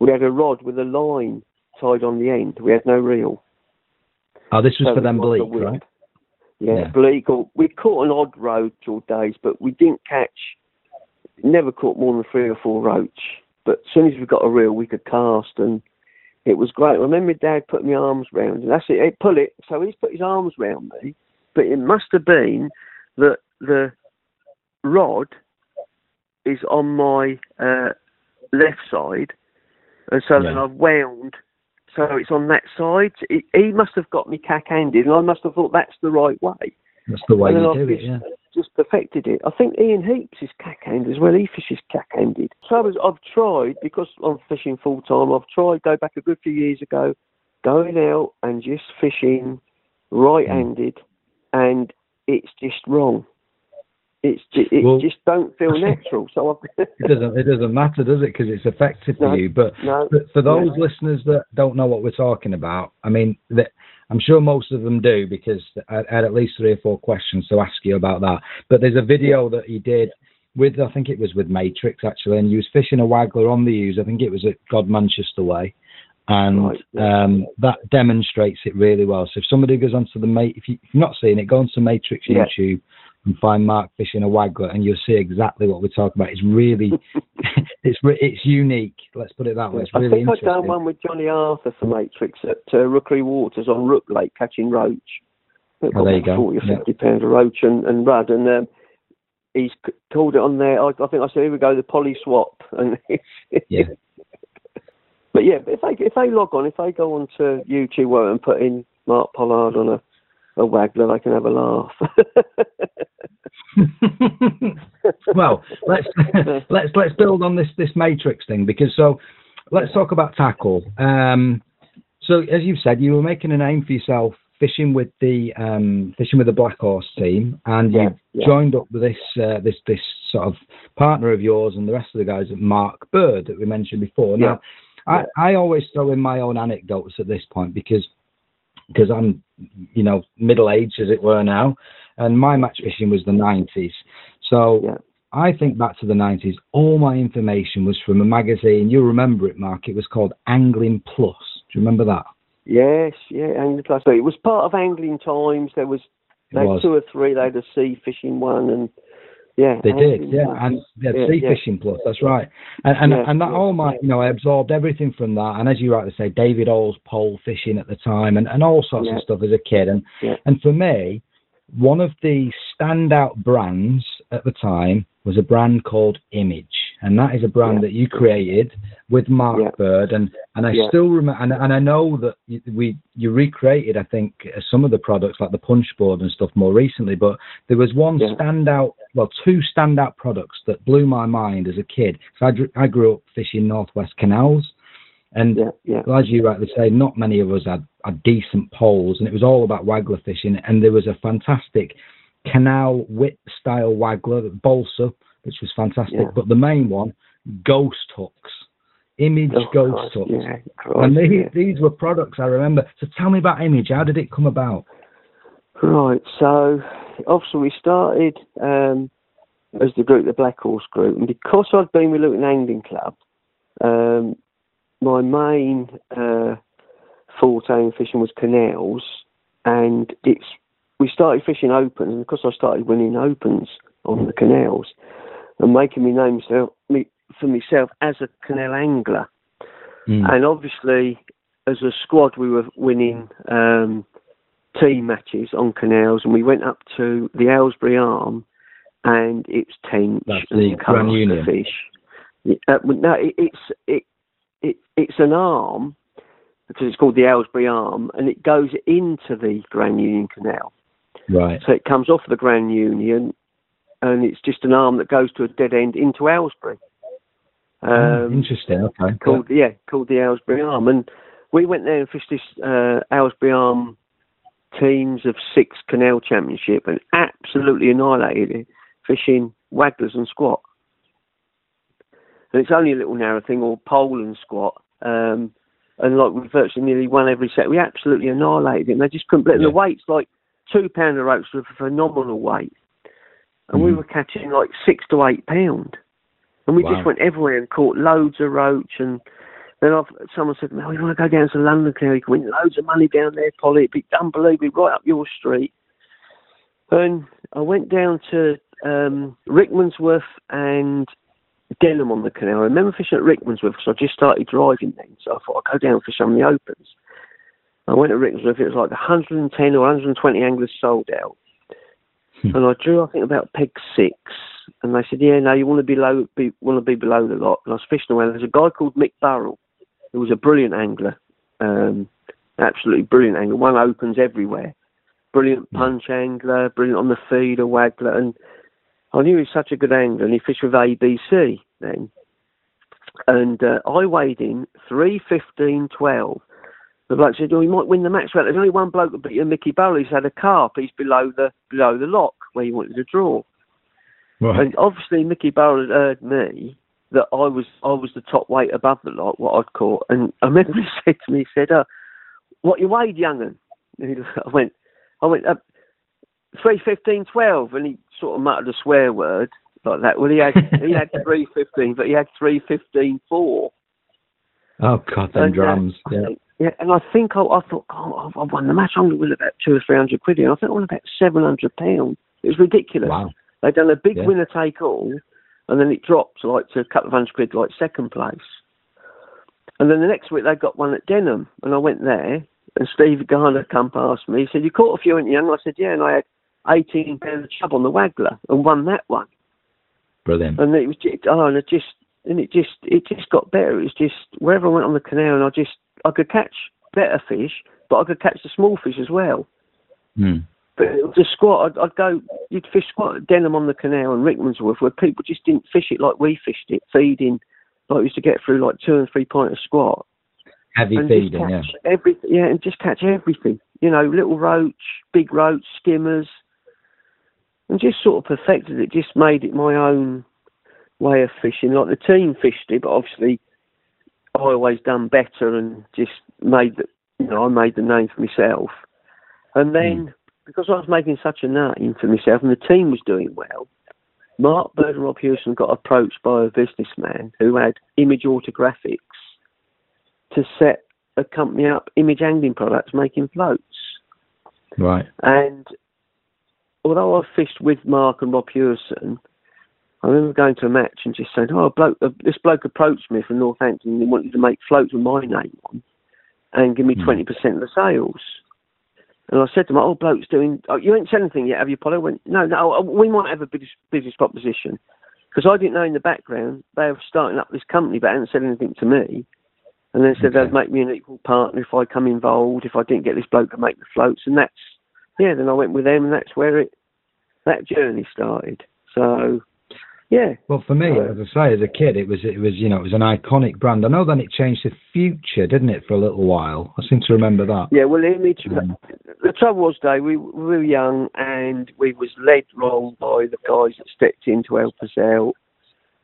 We had a rod with a line tied on the end. We had no reel. Oh, this was So for them bleak, whip. right? Yeah, Yeah. bleak. Or we caught an odd roach all days, but we didn't catch. Never caught more than three or four roach. But as soon as we got a reel, we could cast, and it was great. I remember my dad put my arms round, and that's it. He pull it. So he's put his arms round me, but it must have been that the rod is on my uh, left side, and so then I've wound so it's on that side. He, he must have got me cack-handed, and I must have thought that's the right way. That's the way you I've do it, yeah. Just perfected it. I think Ian Heaps is cack-handed as well. He fishes cack-handed. So I've tried because I'm fishing full time. I've tried go back a good few years ago, going out and just fishing right-handed, and it's just wrong. It's ju- it Well- just don't feel *laughs* natural. So I've *laughs* It doesn't. It doesn't matter, does it? Because it's effective for No. you. But no, for, for those listeners that don't know what we're talking about, I mean, that I'm sure most of them do because I, had at least three or four questions to ask you about that. But there's a video that he did with, I think it was with Matrix actually, and he was fishing a waggler on the Ouse. I think it was at Godmanchester Way. And Right, yeah. um, that demonstrates it really well. So if somebody goes onto the mate, if, you, you're not seeing it, go onto Matrix Yeah. YouTube and find Mark fishing a waggler, and you'll see exactly what we're talking about. It's really, *laughs* *laughs* it's it's unique. Let's put it that way. It's I really think I've interesting. done one with Johnny Arthur for Matrix at uh, Rookery Waters on Rook Lake catching roach. It Oh, there you go. Forty or Yeah. fifty pound of roach and, and rudd, and um, he's c- called it on there. I, I think I said, "Here we go, the poly swap." *laughs* And Yeah. but yeah, but if they if they log on, if they go on to YouTube and put in Mark Pollard on a a waggler, I can have a laugh. *laughs* well, let's *laughs* let's let's build on this this matrix thing because so let's talk about tackle. Um, so as you've said, you were making a name for yourself fishing with the um, fishing with the Black Horse team, and Yeah, you yeah. joined up with this uh, this this sort of partner of yours and the rest of the guys at Mark Bird that we mentioned before. Now, I, I always throw in my own anecdotes at this point because because I'm you know middle aged as it were now, and my match fishing was the 90s. So Yeah. I think back to the 90s. All my information was from a magazine. You'll remember it, Mark. It was called Angling Plus. Do you remember that? yes, yeah, Angling Plus. It was part of Angling Times. There was they had was. two or three. They had a sea fishing one, and yeah, They did, yeah, and they had Yeah, Sea yeah. Fishing Plus. That's right, and and, Yeah, and that all my, you know, I absorbed everything from that. And as you rightly say, Dave Harrell's pole fishing at the time, and, and all sorts of stuff as a kid. And and for me, one of the standout brands at the time was a brand called Image, and that is a brand Yeah. that you created with Mark Yeah. Bird, and and I Yeah. still remember, and, and I know that you, we you recreated, I think, some of the products like the punch board and stuff more recently, but there was one standout, well, two standout products that blew my mind as a kid. So I, I grew up fishing northwest canals, and yeah, yeah. well, as you rightly say, not many of us had, had decent poles, and it was all about waggler fishing. And there was a fantastic canal whip style waggler, that balsa, which was fantastic. Yeah. But the main one, ghost hooks, image Oh, ghost hooks. Yeah, And these, yeah. these were products I remember. So tell me about image. How did it come about? Right, so obviously we started um, as the group, the Black Horse Group, and because I'd been with Luton Angling Club, um, my main uh, forte in fishing was canals, and it's we started fishing opens, and because I started winning opens on the canals and making me name myself, me, for myself as a canal angler, mm. and obviously as a squad we were winning um, team matches on canals, and we went up to the Aylesbury Arm, and it's tench That's and Grand Union. fish. Uh, no, it, it's it, it it's an arm because it's called the Aylesbury Arm, and it goes into the Grand Union Canal. Right. So it comes off the Grand Union, and it's just an arm that goes to a dead end into Aylesbury. Oh, um, oh, interesting. Okay. Called yeah. called the Aylesbury Arm, and we went there and fished this uh, Aylesbury Arm teams of six canal championship and absolutely annihilated it, fishing wagglers and squat. And it's only a little narrow thing, or pole and squat. Um, and like we virtually nearly won every set. We absolutely annihilated it. And they just couldn't yeah. the weights like two pounder ropes a phenomenal weight. And mm. we were catching like six to eight pound. And we wow. just went everywhere and caught loads of roach and then I've, someone said, "No, we want to go down to London Canal. You can win loads of money down there, Polly. It'd be unbelievable, right up your street." And I went down to um, Rickmansworth and Denham on the canal. I remember fishing at Rickmansworth because I just started driving then, so I thought I'd go down for some of the opens. I went to Rickmansworth. It was like 110 or 120 anglers sold out. And I drew I think about peg six and they said, "Yeah, no, you want to be low, be want to be below the lot." And I was fishing away. There's a guy called Mick Burrell, who was a brilliant angler, um, absolutely brilliant angler. One opens everywhere, brilliant hmm. punch angler, brilliant on the feeder waggler, and I knew he was such a good angler. And he fished with ABC then, and uh, I weighed in three fifteen twelve. The bloke said, "Oh, he might win the match." Well, there's only one bloke that beat you, Mickey Burrell. He's had a carp. He's below the below the lock where he wanted to draw. Right. And obviously, Mickey Burrell had heard me that I was I was the top weight above the lot, what I'd caught. And I remember he *laughs* said to me, he said, uh, "What you weighed, young'un?" *laughs* I went, I went, uh, three fifteen twelve, and he sort of muttered a swear word like that. Well, he had he had *laughs* three fifteen, but he had three fifteen four. Oh God, them and, uh, drums! Uh, yeah. Yeah, and I think I, I thought, oh, I've won the match. I'm going to win about two or three hundred quid. And I think I won about seven hundred pounds. It was ridiculous. Wow. They'd done a big yeah. winner take all, and then it dropped like to a couple of hundred quid, like second place. And then the next week they got one at Denham, and I went there, and Steve Garner come past me. He said, "You caught a few, ain't you?" And I said, "Yeah." And I had eighteen pound of chub on the waggler and won that one. Brilliant. And it was just, oh, and it just and it just it just got better. It was just wherever I went on the canal, and I just I could catch better fish, but I could catch the small fish as well. Mm. But the squat, I'd, I'd, go, you'd fish squat at Denham on the canal and Rickmansworth, where people just didn't fish it like we fished it, feeding, like we used to get through like two and three pint of squat. Heavy and feeding, yeah. Every, yeah, and just catch everything. You know, little roach, big roach, skimmers, and just sort of perfected it. Just made it my own way of fishing. Like the team fished it, but obviously I always done better and just made the, you know, I made the name for myself. And then. Mm because I was making such a name for myself and the team was doing well, Mark Bird and Rob Hewson got approached by a businessman who had Image Autographics to set a company up, Image Angling Products, making floats. Right. And although I fished with Mark and Rob Hewson, I remember going to a match and just saying, "Oh, bloke, uh, this bloke approached me from Northampton and he wanted to make floats with my name on and give me hmm. twenty mm. percent of the sales." And I said to my old bloke's doing, oh, you ain't said anything yet, have you, Polly? I went, no, no, uh, we might have a business, business proposition. Because I didn't know in the background they were starting up this company, but hadn't said anything to me. And then said okay. they'd make me an equal partner if I come involved, if I didn't get this bloke to make the floats. And that's, yeah, then I went with them, and that's where it, that journey started. So yeah. Well, for me, as I say, as a kid, it was it was you know it was an iconic brand. I know then it changed to Future, didn't it, for a little while? I seem to remember that. Yeah. Well, image. Um, the trouble was, Dave, we, we were young and we was led wrong by the guys that stepped in to help us out,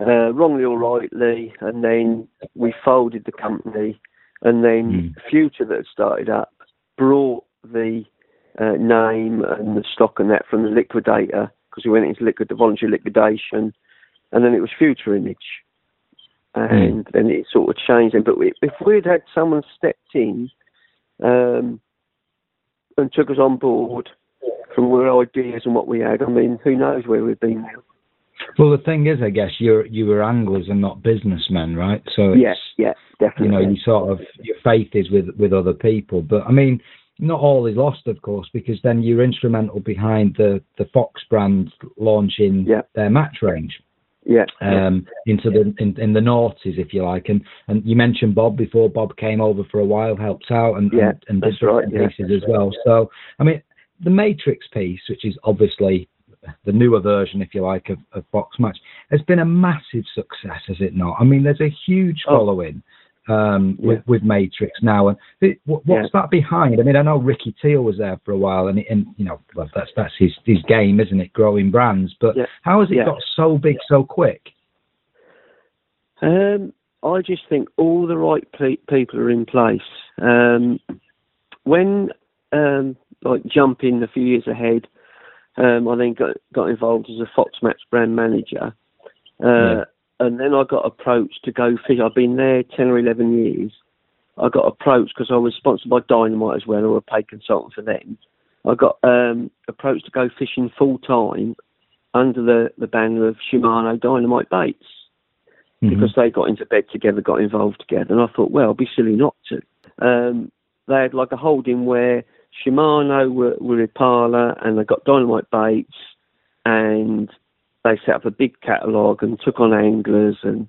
uh, wrongly or rightly, and then we folded the company, and then mm. Future that had started up brought the uh, name and the stock and that from the liquidator because we went into liquid, voluntary liquidation, and then it was Future Image, and mm. then it sort of changed. But we, if we'd had someone stepped in um, and took us on board from our ideas and what we had, I mean, who knows where we'd be now. Well, the thing is, I guess you're you were anglers and not businessmen, right? So yes, yes, definitely. You know, you sort of your faith is with with other people, but I mean, not all is lost, of course, because then you're instrumental behind the the Fox brand launching yeah. their match range. Yeah. Um, into the in, in the noughties, if you like, and and you mentioned Bob before. Bob came over for a while, helped out, and yeah, and, and did right, pieces yeah. as well. So I mean, the Matrix piece, which is obviously the newer version, if you like, of, of Fox Match, has been a massive success, has it not? I mean, there's a huge oh. following um, yeah. with, with Matrix now, and it, what, what's yeah. that behind? I mean, I know Ricky Teale was there for a while, and, and you know, well, that's that's his his game, isn't it? Growing brands, but yeah. how has it got so big so quick? Um, I just think all the right people are in place. Um, when um, like jumping a few years ahead, um, I then got got involved as a Fox Match brand manager, uh. And then I got approached to go fish. I've been there ten or eleven years. I got approached because I was sponsored by Dynamite as well, or a paid consultant for them. I got um, approached to go fishing full time under the, the banner of Shimano Dynamite Baits mm-hmm. because they got into bed together, got involved together, and I thought, well, it'd be silly not to. Um, they had like a holding where Shimano were, were Impala and they got Dynamite Baits and they set up a big catalogue and took on anglers and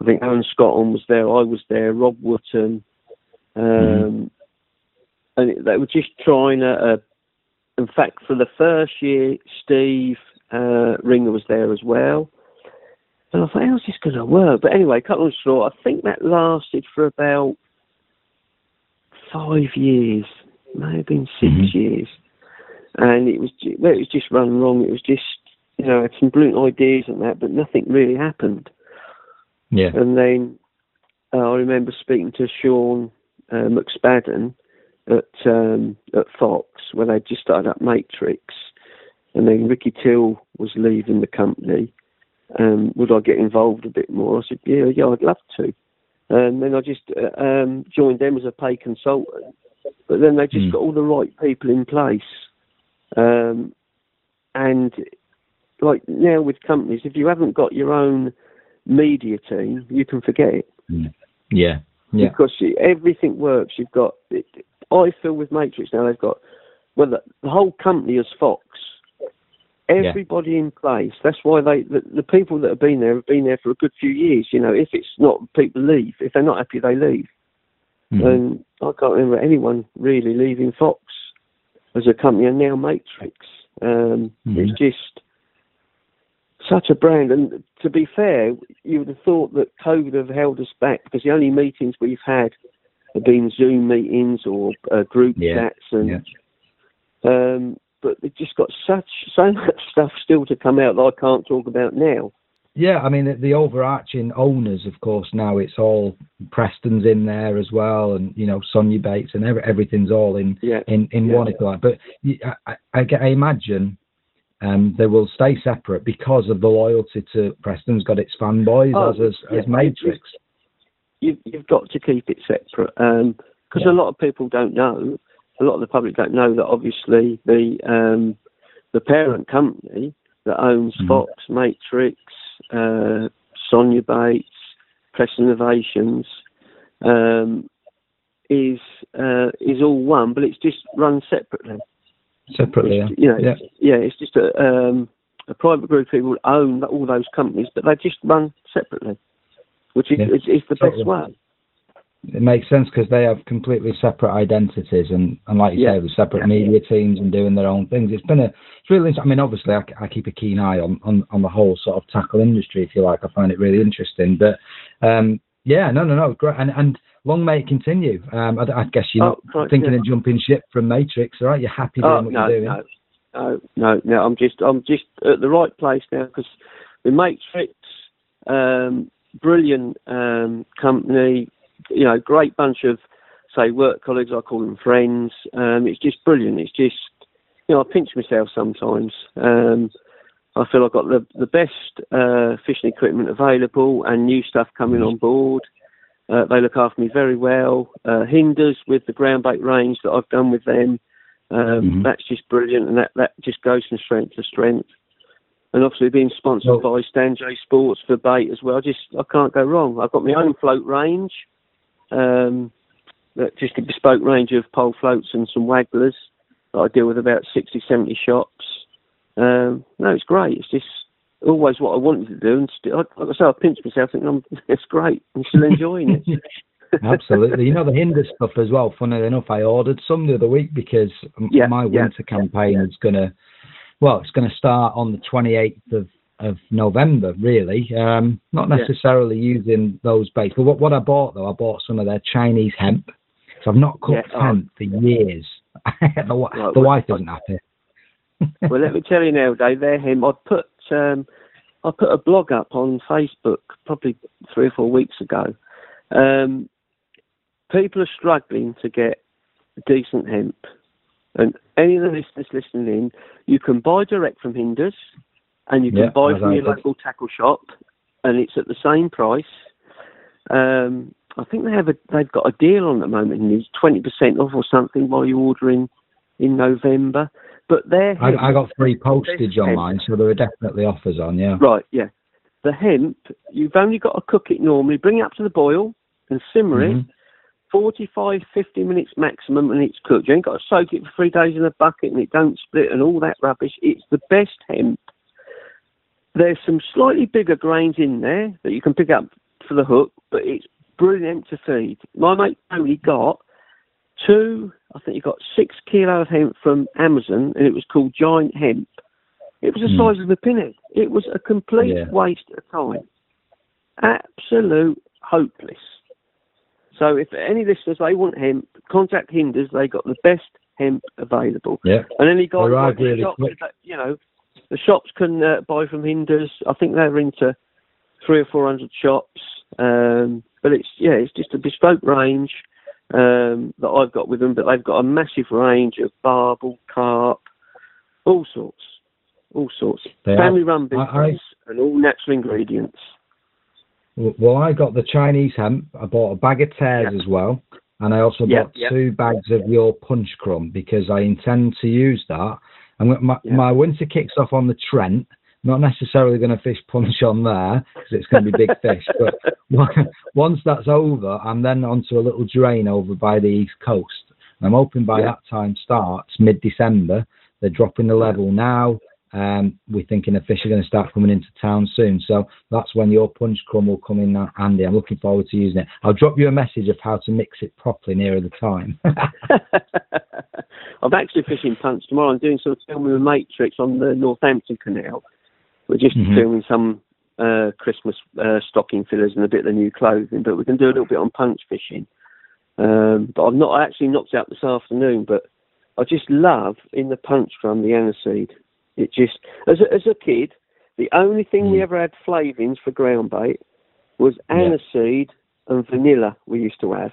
I think Aaron Scotton was there, I was there, Rob Wootton, um, mm. and they were just trying a, a. In fact, for the first year, Steve uh, Ringer was there as well, and I thought, how's this going to work? But anyway, cut on short, I think that lasted for about five years, may have been 6 mm-hmm. years, and it was well, it was just run wrong. It was just you know had some brilliant ideas and that, but nothing really happened. Yeah. And then uh, I remember speaking to Sean uh, McSpadden at um, at Fox where they just started up Matrix, and then Ricky Till was leaving the company. Um, would I get involved a bit more? I said, yeah, yeah, I'd love to. And then I just uh, um, joined them as a pay consultant. But then they just mm. got all the right people in place. Um, and like now with companies, if you haven't got your own media team, you can forget it. Mm. Yeah. Yeah. Because everything works. You've got, I feel with Matrix now, they've got, well, the, the whole company is Fox everybody yeah. in place. That's why they the, the, people that have been there have been there for a good few years. You know, if it's not people leave, if they're not happy, they leave. Mm-hmm. And I can't remember anyone really leaving Fox as a company, and now Matrix. Um, mm-hmm. It's just such a brand. And to be fair, you would have thought that COVID have held us back because the only meetings we've had have been Zoom meetings or uh, group yeah. chats and. Yeah. Um, but they've just got such so much stuff still to come out that I can't talk about now. Yeah, I mean the, the, overarching owners, of course. Now it's all Preston's in there as well, and you know Sonubaits and every, everything's all in yeah. in in yeah. one. But I, I, I imagine um, they will stay separate because of the loyalty to Preston's got its fanboys oh, as as, yeah. as Matrix. You've, you've got to keep it separate because um, a lot of people don't know a lot of the public don't know that obviously the um, the parent company that owns mm. Fox, Matrix, uh, Sonia Bates, Preston Innovations, um, is uh, is all one, but it's just run separately. Separately, it's, you know, yeah. It's, yeah, it's just a, um, a private group of people own all those companies, but they just run separately, which is, yeah. is, is the best way it makes sense because they have completely separate identities and, and like you yeah. say, with separate yeah. media teams and doing their own things. It's been a it's really. I mean, obviously, I, I keep a keen eye on, on on the whole sort of tackle industry, if you like. I find it really interesting. But um, yeah, no, no, no, great, and and long may it continue. Um, I, I guess you're not oh, right, thinking of jumping ship from Matrix, right? You're happy doing oh, what no, you're doing. No, no, no. I'm just I'm just at the right place now because the Matrix. Um, brilliant um, company, you know, great bunch of say work colleagues, I call them friends. Um, it's just brilliant. It's just, you know, I pinch myself sometimes. Um, I feel I've got the the best uh, fishing equipment available and new stuff coming on board. Uh, they look after me very well. Uh, Hinders with the ground bait range that I've done with them, um, Mhm. that's just brilliant, and that, that just goes from strength to strength. And obviously being sponsored by Stanjay Sports for bait as well, just I can't go wrong. I've got my own float range, um, that- just a bespoke range of pole floats and some wagglers that I deal with about 60, 70 shops. Um, no, it's great. It's just always what I wanted to do, and still, like I say, I pinch myself thinking I'm, *laughs* it's great. I'm still enjoying it. *laughs* Absolutely. You know the hinder stuff as well. Funny enough, I ordered some the other week because Yeah, my yeah. winter campaign is gonna, well, it's gonna start on the 28th of of November. Really, um, not Yeah. necessarily using those baits. But what what I bought though, I bought some of their Chinese hemp. So I've not cooked Yeah, hemp for years. *laughs* the Right, the well, wife isn't happy. well, let me tell you now, Dave. They're him. I put um, I put a blog up on Facebook probably three or four weeks ago. Um, people are struggling to get decent hemp, and any of the listeners listening in, you can buy direct from Hinders, and you can Yeah, buy from your local tackle shop, and it's at the same price. Um, I think they have a they've got a deal on at the moment, and it's twenty percent off or something while you're ordering in November. But they're I, I got free postage online, so there are definitely offers on. Yeah. Right, yeah. The hemp, you've only got to cook it normally, bring it up to the boil and simmer it, Mhm. 45, 50 minutes maximum, and it's cooked. You ain't got to soak it for three days in a bucket and it don't split and all that rubbish. It's the best hemp. There's some slightly bigger grains in there that you can pick up for the hook, but it's brilliant to feed. My mate Tony got two, I think he got six kilo of hemp from Amazon, and it was called Giant Hemp. It was the Hmm. size of a pinhead. It was a complete Yeah. waste of time. Absolute hopeless. So if any listeners they want hemp, contact Hinders. They got the best hemp available. Yeah. And any guys like the really shops, that- you know, the shops can uh, buy from Hinders. I think they're into three or four hundred shops. Um, but it's yeah, it's just a bespoke range um, that I've got with them. But they've got a massive range of barbel, carp, all sorts, all sorts. They have. Family run I- I- business and all natural ingredients. Well, I got the Chinese hemp. I bought a bag of tears Yeah. as well, and I also Yeah, bought yeah. two bags of your punch crumb because I intend to use that. And my, my winter kicks off on the Trent. Not necessarily going to fish punch on there because it's going to be big *laughs* fish. But once that's over, I'm then onto a little drain over by the east coast. I'm hoping by Yeah. that time starts mid-December. They're dropping the level now. Um, we're thinking the fish are going to start coming into town soon. So that's when your punch crumb will come in Andy. I'm looking forward to using it. I'll drop you a message of how to mix it properly nearer the time. *laughs* *laughs* I'm actually fishing punch tomorrow. I'm doing some filming with Matrix on the Northampton Canal. We're just Mhm. filming some uh, Christmas uh, stocking fillers and a bit of the new clothing, but we can do a little bit on punch fishing. Um, but I've not I actually knocked out this afternoon. But I just love in the punch crumb the aniseed. It just as a, as a kid, the only thing we Mm. ever had flavings for ground bait was Yeah. aniseed and vanilla. We used to have.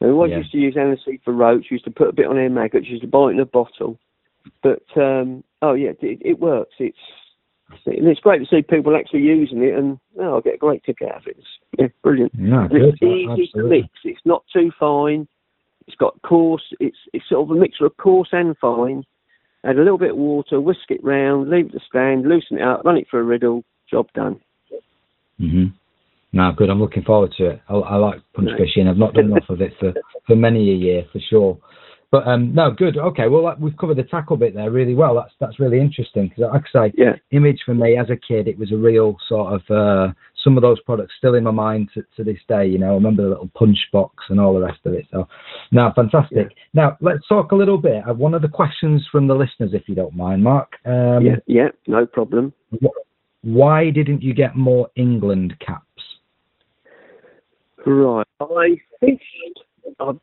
And we always Yeah. used to use aniseed for roach. Used to put a bit on our maggots. Used to buy it in a bottle. But um, oh yeah, it, it works. It's and it's great to see people actually using it, and oh, I get a great kick out of it. It's yeah, brilliant. good. it's easy to mix. It's not too fine. It's got coarse. It's it's sort of a mixture of coarse and fine. Add a little bit of water, whisk it round, leave it to stand, loosen it up, run it through a riddle. Job done. hmm No, good. I'm looking forward to it. I, I like punch fishing. I've not done enough of it for, for many a year, for sure. But um, no, good. Okay, well, like, we've covered the tackle bit there really well. That's that's really interesting because, like I say, Yeah. image for me as a kid, it was a real sort of uh, some of those products still in my mind to, to this day. You know, I remember the little punch box and all the rest of it. So, now fantastic. Now let's talk a little bit. one of the questions from the listeners, if you don't mind, Mark. Um, yeah, yeah, no problem. wh- Why didn't you get more England caps? Right. I fished. I'm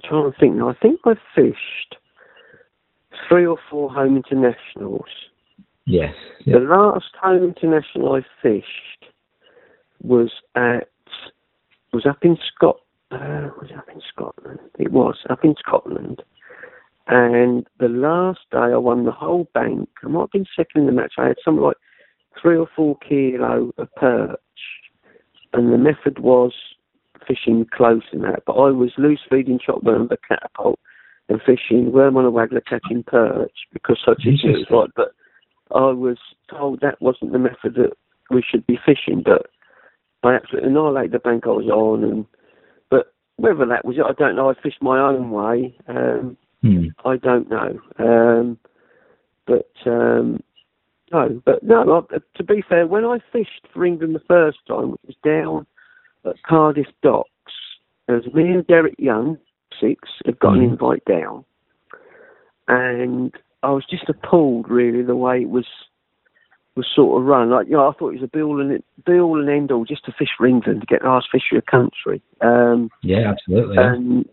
trying to think now. I think I fished three or four home internationals. Yes. The last home international I fished was at was up in Scot uh, was up in Scotland? It was up in Scotland. And the last day I won the whole bank. I might have been second in the match. I had something like three or four kilo of perch. And the method was fishing close in that. But I was loose feeding chop worm the catapult and fishing worm on a waggler catching perch because such is it right. But I was told that wasn't the method that we should be fishing. But I absolutely annihilated the bank I was on. And But whether that was it, I don't know. I fished my own way. Um, Hmm. I don't know. Um, but um, no, but no. I- To be fair, when I fished for England the first time, which was down at Cardiff Docks. Was me and Derek Young, six, had got an Mhm. invite down, and I was just appalled, really, the way it was was sort of run. Like, you know, I thought it was a be all and be all and end all just to fish for England to get the last fish for your country. Um, Yeah, absolutely. and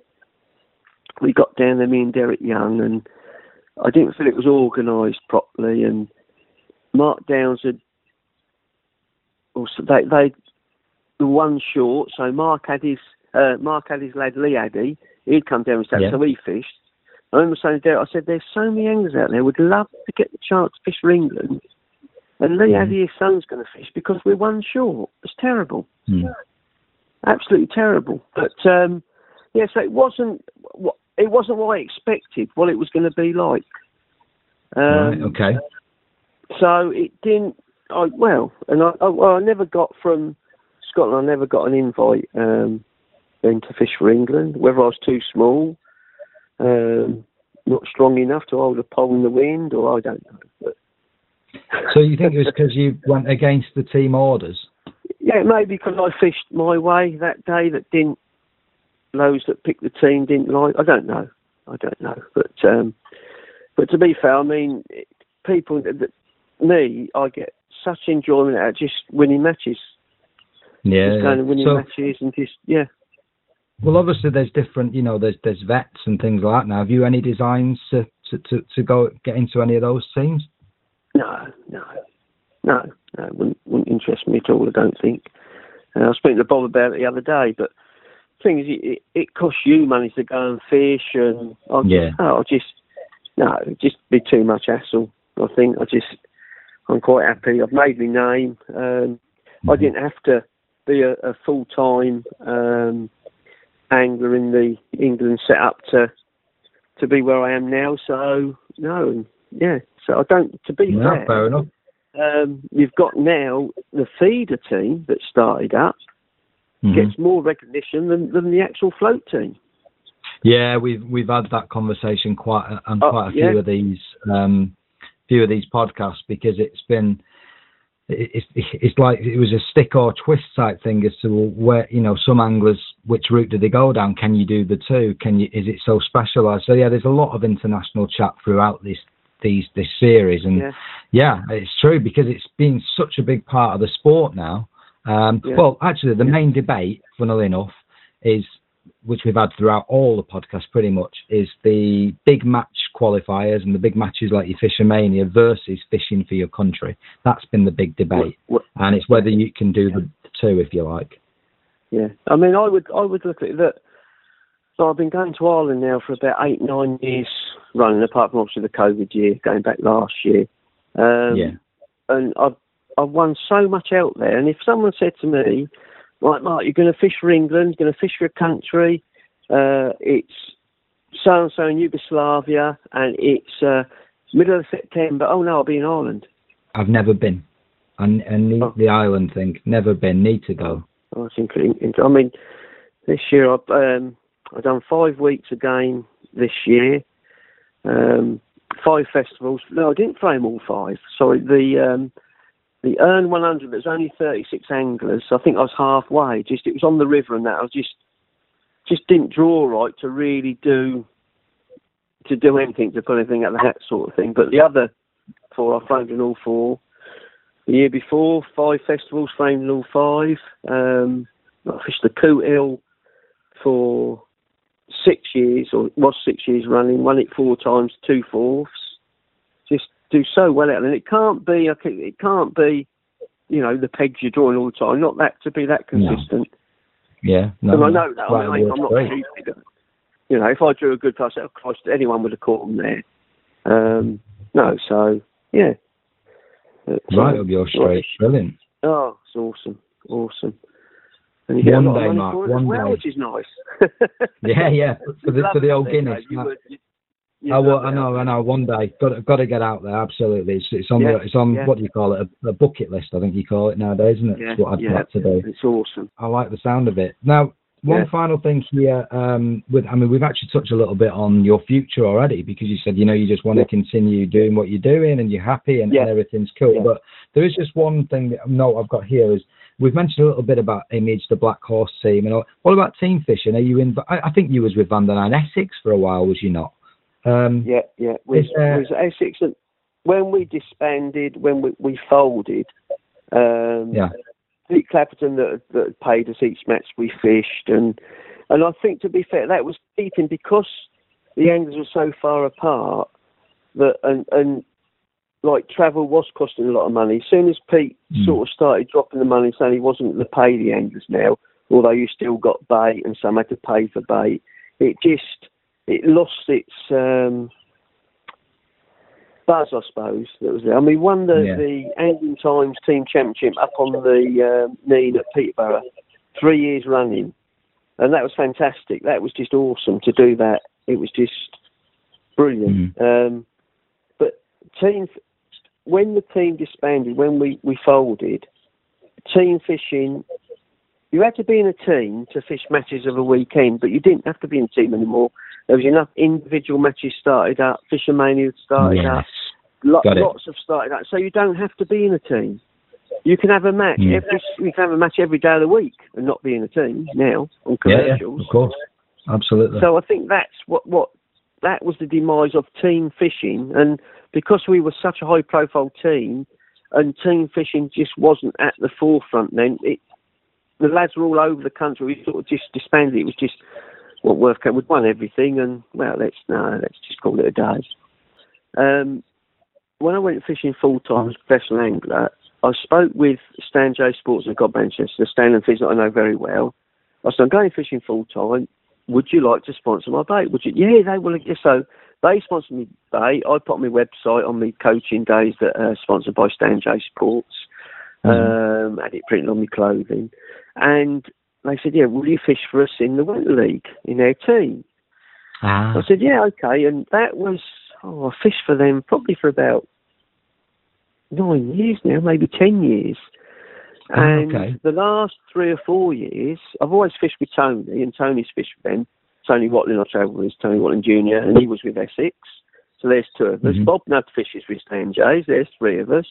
we got down there, me and Derek Young, and I didn't feel it was organised properly. And Mark Downs had also they they the one short, so Mark had his uh, Mark had his lad Lee Addy. He'd come down and sat, Yeah. so he fished. I remember saying to Derek, I said, "There's so many anglers out there would love to get the chance to fish for England." And Lee Mhm. Addy, his son's going to fish because we're one short. It's terrible Hmm. absolutely terrible. But um, yeah, so it wasn't it wasn't what I expected. What it was going to be like. Um, right, okay. So it didn't. I well, and I, I well, I never got from Scotland. I never got an invite um, then to fish for England. Whether I was too small, um, not strong enough to hold a pole in the wind, or I don't know. But *laughs* So you think it was because you went against the team orders? Yeah, maybe because I fished my way that day that didn't those that picked the team didn't like. I don't know. I don't know. But um, but to be fair, I mean, people, me, I get such enjoyment out of just winning matches, Yeah. just going and winning so, matches, and just yeah. well, obviously there's different, you know, there's there's vets and things like that. Now, have you any designs to to to, to go get into any of those teams? No, no, no, no. It wouldn't, wouldn't interest me at all. I don't think. Uh, I was speaking to Bob about it the other day, but the thing is, it, it, costs you money to go and fish, and I just, Yeah. oh, I just no, it'd just be too much hassle. I think I just, I'm quite happy. I've made my name. Um, I Mhm. didn't have to be a, a full time um, angler in the England setup to to be where I am now. So no, and yeah. So I don't. To be Yeah, fair, fair enough. um, you've got now the feeder team that started up Mhm. gets more recognition than, than the actual float team. Yeah, we've we've had that conversation quite a- on Oh, quite a yeah. few of these um, few of these podcasts because it's been it's it's like it was a stick or twist type thing as to where you know some anglers which route do they go down? Can you do the two? Can you is it so specialised? So yeah, there's a lot of international chat throughout this these this series and Yeah. yeah, it's true because it's been such a big part of the sport now. Um, Yeah. Well, actually, the main debate, funnily enough, is which we've had throughout all the podcasts pretty much is the big match qualifiers and the big matches like your Fish'O'Mania versus fishing for your country. That's been the big debate, What- and it's whether you can do the two if you like. Yeah, I mean, I would I would look at that. So I've been going to Ireland now for about eight nine years running, apart from obviously the COVID year, going back last year. Um, Yeah. And I've I've won so much out there. And if someone said to me, "Right, Mark, you're going to fish for England, you're going to fish for a country, uh, it's so and so in Yugoslavia, and it's uh, middle of September. Oh no, I'll be in Ireland. I've never been, and and the, Oh. the island thing, never been. Need to go. Oh, it's including. I mean, this year I've um, I've done five weeks again this year. Um, five festivals. No, I didn't frame all five. Sorry, the um, the Earn 100. There's only 36 anglers. So I think I was halfway. Just it was on the river and that. I just just didn't draw right to really do to do anything to put anything out the hat sort of thing. But the other four, I framed in all four. The year before, five festivals, framed in all five. Um, I fished the Cootehill for six years, or was six years running. Won it four times, two fourths. Do so well out, and it can't be. It can't be. You know the pegs you're drawing all the time. Not that to be that No. consistent. Yeah, no, and I know that. Right, I I'm not stupid. You know, if I drew a good pass, of course, anyone would have caught them there. Um, no, so yeah. But, Right um, up your street. Brilliant. Oh, it's awesome, awesome. And you get a One lot day, Mark, for it as one well, day. which is nice. *laughs* Yeah, yeah. *laughs* For the, for the old Guinness. you no. would- I, will, I know, I know. One day, got got to get out there. Absolutely, it's it's on Yeah, the, it's on yeah. what do you call it? A, a bucket list, I think you call it nowadays, isn't it? Yeah, It's what I'd yeah. like to do. It's awesome. I like the sound of it. Now, one Yeah. final thing here. Um, with I mean, we've actually touched a little bit on your future already because you said you know you just want to continue doing what you're doing and you're happy and, and everything's cool. But there is just one thing that note I've got here is we've mentioned a little bit about Image, the Black Horse team, and all. what about team fishing? Are you in? I, I think you was with Van den Eynde Essex for a while, was you not? Um, Yeah, yeah. Is there- with Essex, and when we disbanded, when we, we folded, um, Yeah. Pete Clapperton that, that paid us each match we fished, and and I think to be fair, that was keeping because the anglers were so far apart that and and like travel was costing a lot of money. As soon as Pete Mm. sort of started dropping the money, saying he wasn't going to pay the anglers now, although you still got bait and some had to pay for bait, it just it lost its um, buzz, I suppose. That was there. I mean, won the, Yeah. the Angling Times Team Championship up on the Nene at Peterborough three years running, and that was fantastic. That was just awesome to do that. It was just brilliant. Um, but team, when the team disbanded, when we, we folded, team fishing, you had to be in a team to fish matches of a weekend, but you didn't have to be in a team anymore. There was enough individual matches started up, Fish'O'Mania started yes. up, Lo- lots have started up, so you don't have to be in a team. You can have a match Mm. every. You can have a match every day of the week and not be in a team now on Yeah, yeah, commercials. of course, absolutely. So I think that's what what that was the demise of team fishing, and because we were such a high profile team, and team fishing just wasn't at the forefront then. It the lads were all over the country. We sort of just disbanded. It was just what worth came. We'd won everything, and well, let's no, let's just call it a day. Um, when I went fishing full time as a professional angler, I spoke with Stanjay Sports at Godmanchester, Stan and Fizz that I know very well. I said, I'm going fishing full time. Would you like to sponsor my bait? Would you? Yeah, they will. So they sponsored me bait. I put on my website on my coaching days that are sponsored by Stanjay Sports. Um, had it printed on my clothing, and they said, "Yeah, will you fish for us in the Winter League in their team?" ah, I said, yeah, okay. And that was, oh, I fished for them probably for about nine years now, maybe 10 years. Oh, And okay. the last three or four years, I've always fished with Tony, and Tony's fished with them. Tony Watling, I travelled with, Tony Watling Jr., and he was with Essex. So there's two of us. Mhm. Bob Nutt fishes with Stanjays, there's three of us.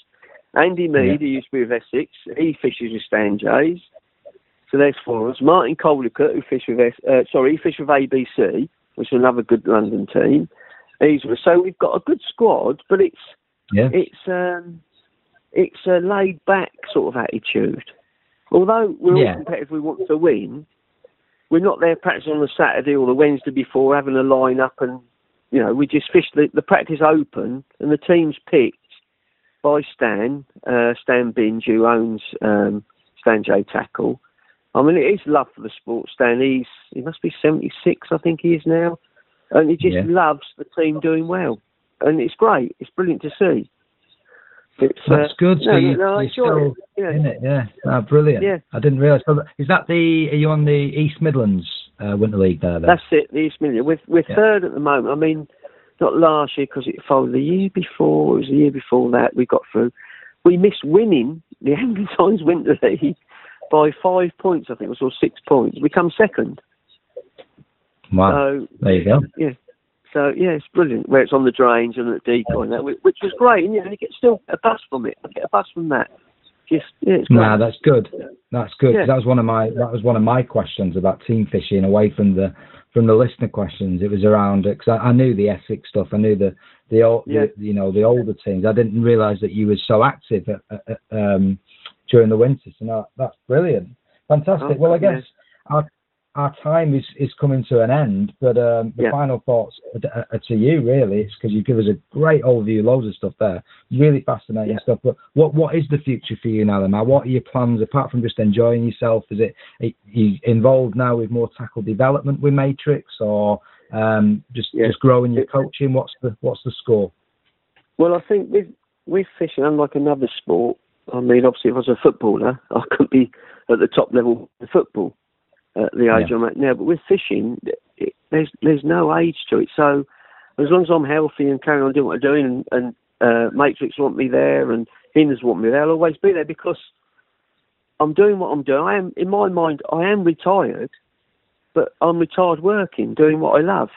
Andy Mead, who used to be with Essex, he fishes with Stanjays. So there's four of us. Martin Collicott, who fished with, S- uh, sorry, he fished with ABC, which is another good London team. He's with, so we've got a good squad, but it's yeah, it's um, it's a laid back sort of attitude. Although we're Yeah. all competitive, we want to win. We're not there practicing on the Saturday or the Wednesday before having a line up and you know we just fish the, the practice open and the team's picked by Stan uh, Stan Binge who owns um, Stanjay Tackle. I mean it is love for the sport. Stan he's he must be seventy six I think he is now, and he just Yeah. loves the team doing well, and it's great. It's brilliant to see. It's, that's uh, good. no, you, no, you're still. Yeah. in it, yeah. Ah, brilliant. Yeah. I didn't realise. Is that the? Are you on the East Midlands uh, Winter League there? Then? That's it, the East Midlands. We're, we're Yeah. third at the moment. I mean, not last year because it followed the year before. It was the year before that we got through. We missed winning the *laughs* Angling Times Winter League by five points, I think it was, or six points. We come second. wow. So, there you go. yeah. So, yeah, it's brilliant. Where it's on the drains and at decoy and that, which was great. And, you know, you get still a buzz from it. I get a buzz from that. Just, yeah, it's great. Nah, that's good. That's good. Yeah. That was one of my that was one of my questions about team fishing away from the from the listener questions. It was around because I, I knew the Essex stuff. I knew the the, old, Yeah. the you know the older teams. I didn't realise that you were so active at, at, at, um, during the winter. So no, that's brilliant, fantastic. Oh, well, I guess our our time is, is coming to an end, but um, the Yeah. final thoughts are, are to you, really. It's because you give us a great overview, loads of stuff there, really fascinating Yeah. stuff. But what what is the future for you now, then? What are your plans apart from just enjoying yourself? Is it are you involved now with more tackle development with Matrix, or um, just Yeah. just growing your coaching? What's the what's the score? Well, I think with with fishing, unlike another sport, I mean, obviously, if I was a footballer, *laughs* I couldn't be at the top level of football at the age Yeah. I'm at now. But with fishing, it, there's there's no age to it. So as long as I'm healthy and carrying on doing what I'm doing, and, and uh, Matrix want me there, and Hinders want me there, I'll always be there because I'm doing what I'm doing. I am, in my mind, I am retired, but I'm retired working, doing what I love.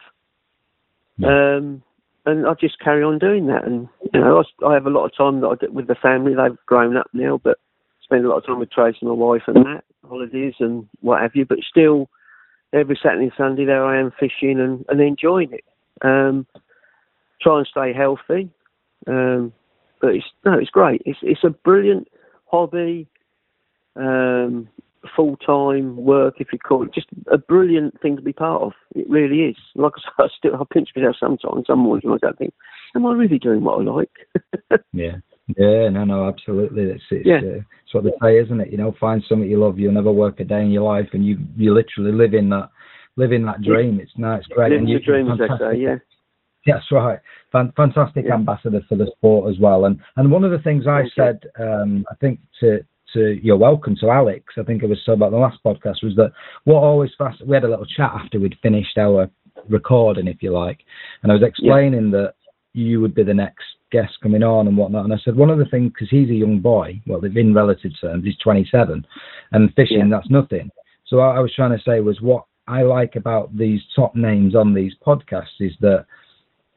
Um, and I just carry on doing that. And you know, I, have a lot of time that I get with the family. They've grown up now, but spend a lot of time with Tracy, my wife, and that holidays and what have you. But still, every Saturday and Sunday there I am fishing and, and enjoying it. Um, try and stay healthy. Um, but it's no, it's great. It's it's a brilliant hobby. Um, full time work, if you call it, just a brilliant thing to be part of. It really is. Like I said, *laughs* I still I pinch myself sometimes. Some mornings when I don't think, am I really doing what I like? *laughs* Yeah. Yeah, no, no, absolutely. It's it's, Yeah. uh, it's what they say, isn't it? You know, find something you love. You'll never work a day in your life, and you you literally live in that live in that dream. It's nice, great. Living and the you, dream, as they say. Yeah. That's right. Fan- fantastic Yeah. ambassador for the sport as well. And and one of the things I Thank said, um, I think to to you're welcome to Alex. I think it was so about the last podcast was that what always fast. We had a little chat after we'd finished our recording, if you like, and I was explaining that you would be the next guest coming on and whatnot. And I said one of the things because he's a young boy. Well, in relative terms, he's 27, and fishing Yeah. that's nothing. So what I was trying to say was what I like about these top names on these podcasts is that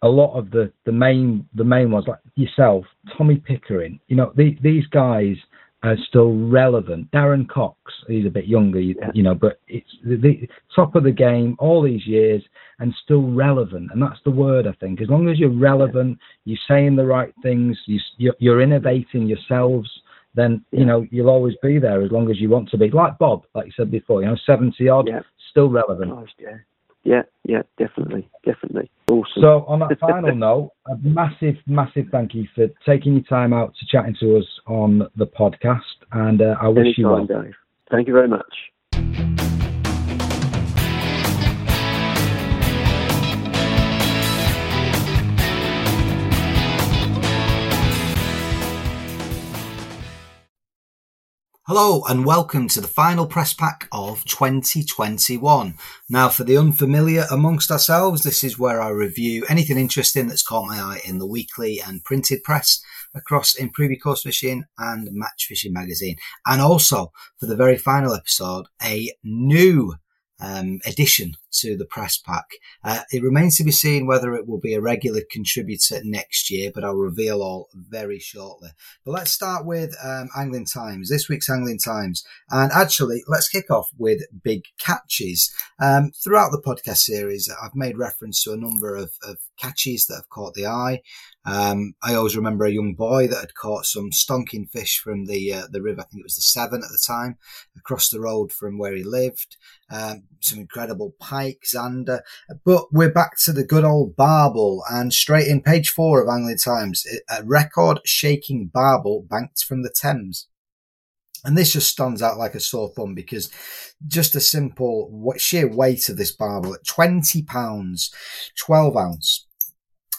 a lot of the the main the main ones like yourself, Tommy Pickering, you know, the, these guys are still relevant. Darren Cox, he's a bit younger, you, Yeah. you know, but it's the, the top of the game all these years and still relevant, and that's the word I think. As long as you're relevant, you're saying the right things, you, you're, you're innovating yourselves. Then you know you'll always be there as long as you want to be. Like Bob, like you said before, you know, seventy odd, Yeah. still relevant. Nice, yeah. Yeah, yeah, definitely, definitely. Awesome. So on that final *laughs* note, a massive, massive thank you for taking your time out to chatting to us on the podcast, and uh, I wish you well. Anytime, Dave. Thank you very much. Hello and welcome to the final press pack of 2021. Now, for the unfamiliar amongst ourselves, this is where I review anything interesting that's caught my eye in the weekly and printed press across Improve Your Coarse Fishing and Match Fishing magazine. And also, for the very final episode, a new um, addition to the press pack. Uh, it remains to be seen whether it will be a regular contributor next year, but I'll reveal all very shortly. But let's start with um, Angling Times, this week's Angling Times. And actually, let's kick off with big catches. Um, throughout the podcast series, I've made reference to a number of, of catches that have caught the eye. Um, I always remember a young boy that had caught some stonking fish from the uh, the river. I think it was the Severn at the time, across the road from where he lived. Um, some incredible pike, zander. But we're back to the good old barbel, and straight in page four of Angling Times, a record-shaking barbel banked from the Thames. And this just stands out like a sore thumb because just a simple sheer weight of this barbel at 20 pounds, 12 ounce,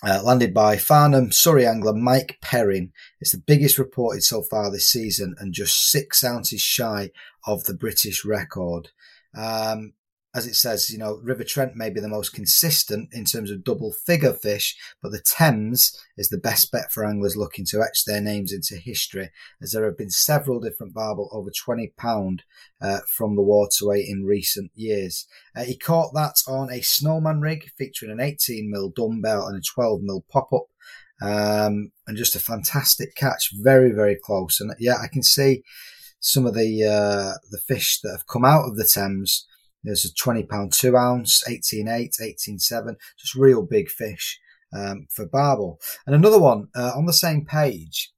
uh, landed by Farnham Surrey angler Mike Perrin. It's the biggest reported so far this season and just six ounces shy of the British record. Um, as it says, you know, River Trent may be the most consistent in terms of double figure fish, but the Thames is the best bet for anglers looking to etch their names into history, as there have been several different barbel over 20 pound uh, from the waterway in recent years. Uh, he caught that on a snowman rig featuring an 18mm dumbbell and a 12mm pop up. Um, and just a fantastic catch, very, very close. And yeah, I can see some of the uh, the fish that have come out of the Thames. There's a 20 pound, two ounce, 18.8, 18.7, just real big fish um, for barbel. And another one uh, on the same page,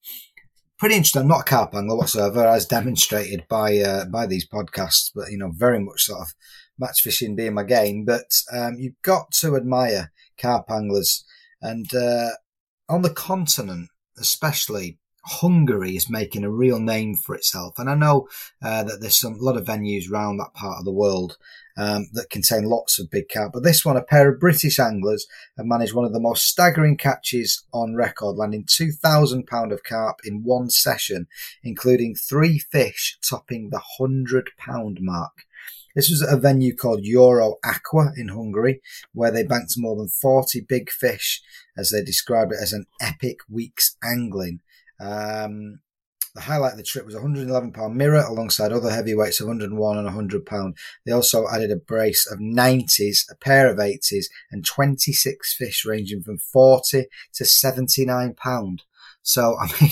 pretty interesting. Not a carp angler whatsoever, as demonstrated by uh, by these podcasts, but you know, very much sort of match fishing being my game. But um, you've got to admire carp anglers, and uh, on the continent, especially. Hungary is making a real name for itself, and I know uh, that there's some a lot of venues around that part of the world um, that contain lots of big carp. But this one, a pair of British anglers have managed one of the most staggering catches on record, landing £2,000 of carp in one session, including three fish topping the £100 mark. This was at a venue called Euro Aqua in Hungary, where they banked more than 40 big fish, as they described it as an epic week's angling. Um, the highlight of the trip was a 111 pound mirror alongside other heavyweights of 101 and 100 pound. They also added a brace of 90s, a pair of 80s, and 26 fish ranging from 40 to 79 pound. So, *laughs* I mean,